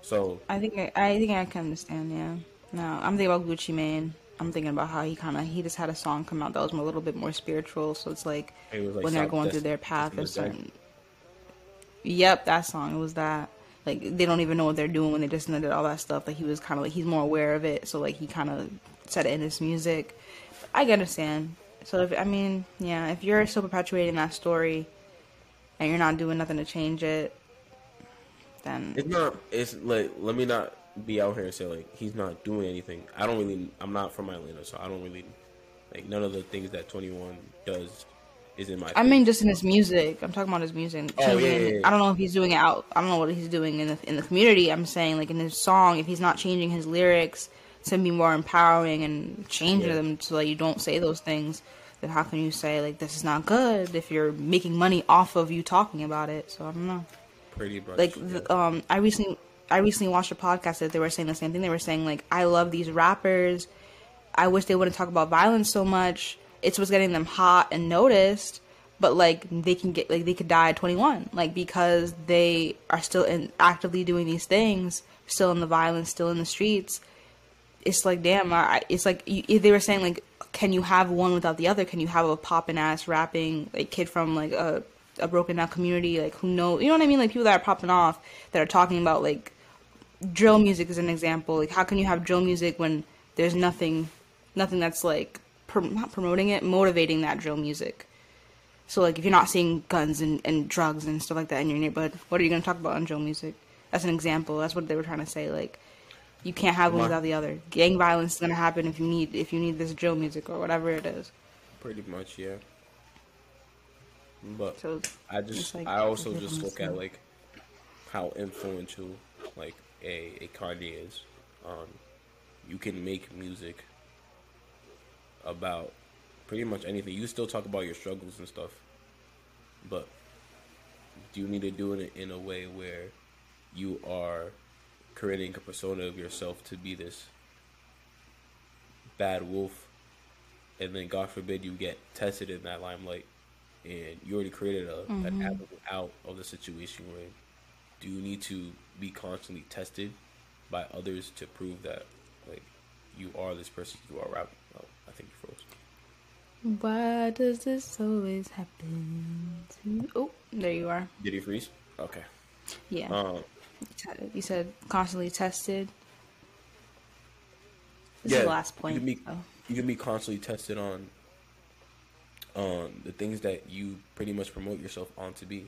So I think I, I think I can understand. Yeah. No, I'm thinking about Gucci Mane. I'm thinking about how he kind of he just had a song come out that was a little bit more spiritual. So it's like, It like when they're going through their path, there's certain. Yep, that song. It was that. Like they don't even know what they're doing when they just did all that stuff. Like he was kind of like he's more aware of it. So like he kind of said it in his music. I understand. So if I mean, yeah, if you're still perpetuating that story, and you're not doing nothing to change it, then It's not. It's like let me not be out here and say like he's not doing anything. I don't really. I'm not from Atlanta, so I don't really like none of the things that 21 does is in my. I mean, just in his music. I'm talking about his music. Oh, yeah, yeah, yeah. I don't know if he's doing it out. I don't know what he's doing in the in the community. I'm saying, like in his song, if he's not changing his lyrics to be more empowering and changing Yeah. them so that you don't say those things, then how can you say like this is not good if you're making money off of you talking about it? So I don't know. pretty much. Like, the, um, I recently I recently watched a podcast that they were saying the same thing. They were saying like, I love these rappers. I wish they wouldn't talk about violence so much. It's what's getting them hot and noticed. But like they can get like they could die at 21, like because they are still in actively doing these things, still in the violence, still in the streets. It's like damn, I, it's like you, they were saying like, can you have one without the other? Can you have a poppin' ass rapping like kid from like a a broken down community, like who know, you know what I mean? Like people that are popping off that are talking about like drill music is an example. Like how can you have drill music when there's nothing, nothing that's like prom- not promoting it, motivating that drill music. So like if you're not seeing guns and, and drugs and stuff like that in your neighborhood, what are you gonna talk about on drill music? That's an example. That's what they were trying to say. Like you can't have one My- without the other. Gang violence is gonna happen if you need if you need this drill music or whatever it is. pretty much, yeah. But So I just like I also just look at like how influential like a a Kanye is. Um, you can make music about pretty much anything. You still talk about your struggles and stuff, but do you need to do it in a way where you are creating a persona of yourself to be this bad wolf, and then God forbid you get tested in that limelight, and you already created a, an mm-hmm. avenue out of the situation. Where do you need to be constantly tested by others to prove that like you are this person you are rapping? I think you froze. Why does this always happen to? Oh, there you are. Did he freeze? Okay. Yeah. Um, you said constantly tested. This yeah, is the last point. You can be, so. you can be constantly tested on on the things that you pretty much promote yourself on to be.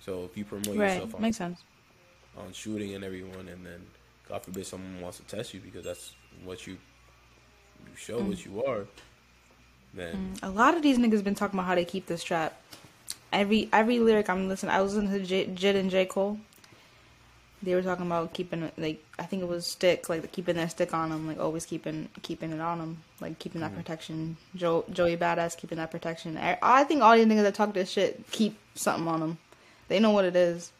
So if you promote yourself on, Makes sense. on shooting and everyone, and then God forbid someone wants to test you because that's what you you show Mm. what you are, Man, A lot of these niggas been talking about how they keep the strap. Every every lyric I'm listening, I was listening to J, Jid and J Cole. They were talking about keeping it like I think it was stick, like keeping their stick on them, like always keeping keeping it on them, like keeping that protection. Joe, Joey Badass keeping that protection. I, I think all these niggas that talk this shit keep something on them. They know what it is,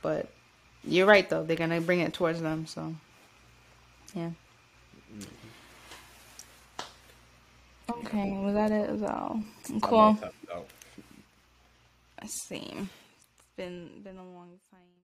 but you're right though. They're gonna bring it towards them. So yeah. Okay, was that it? That all? Cool. Out. Same. It's been been a long time.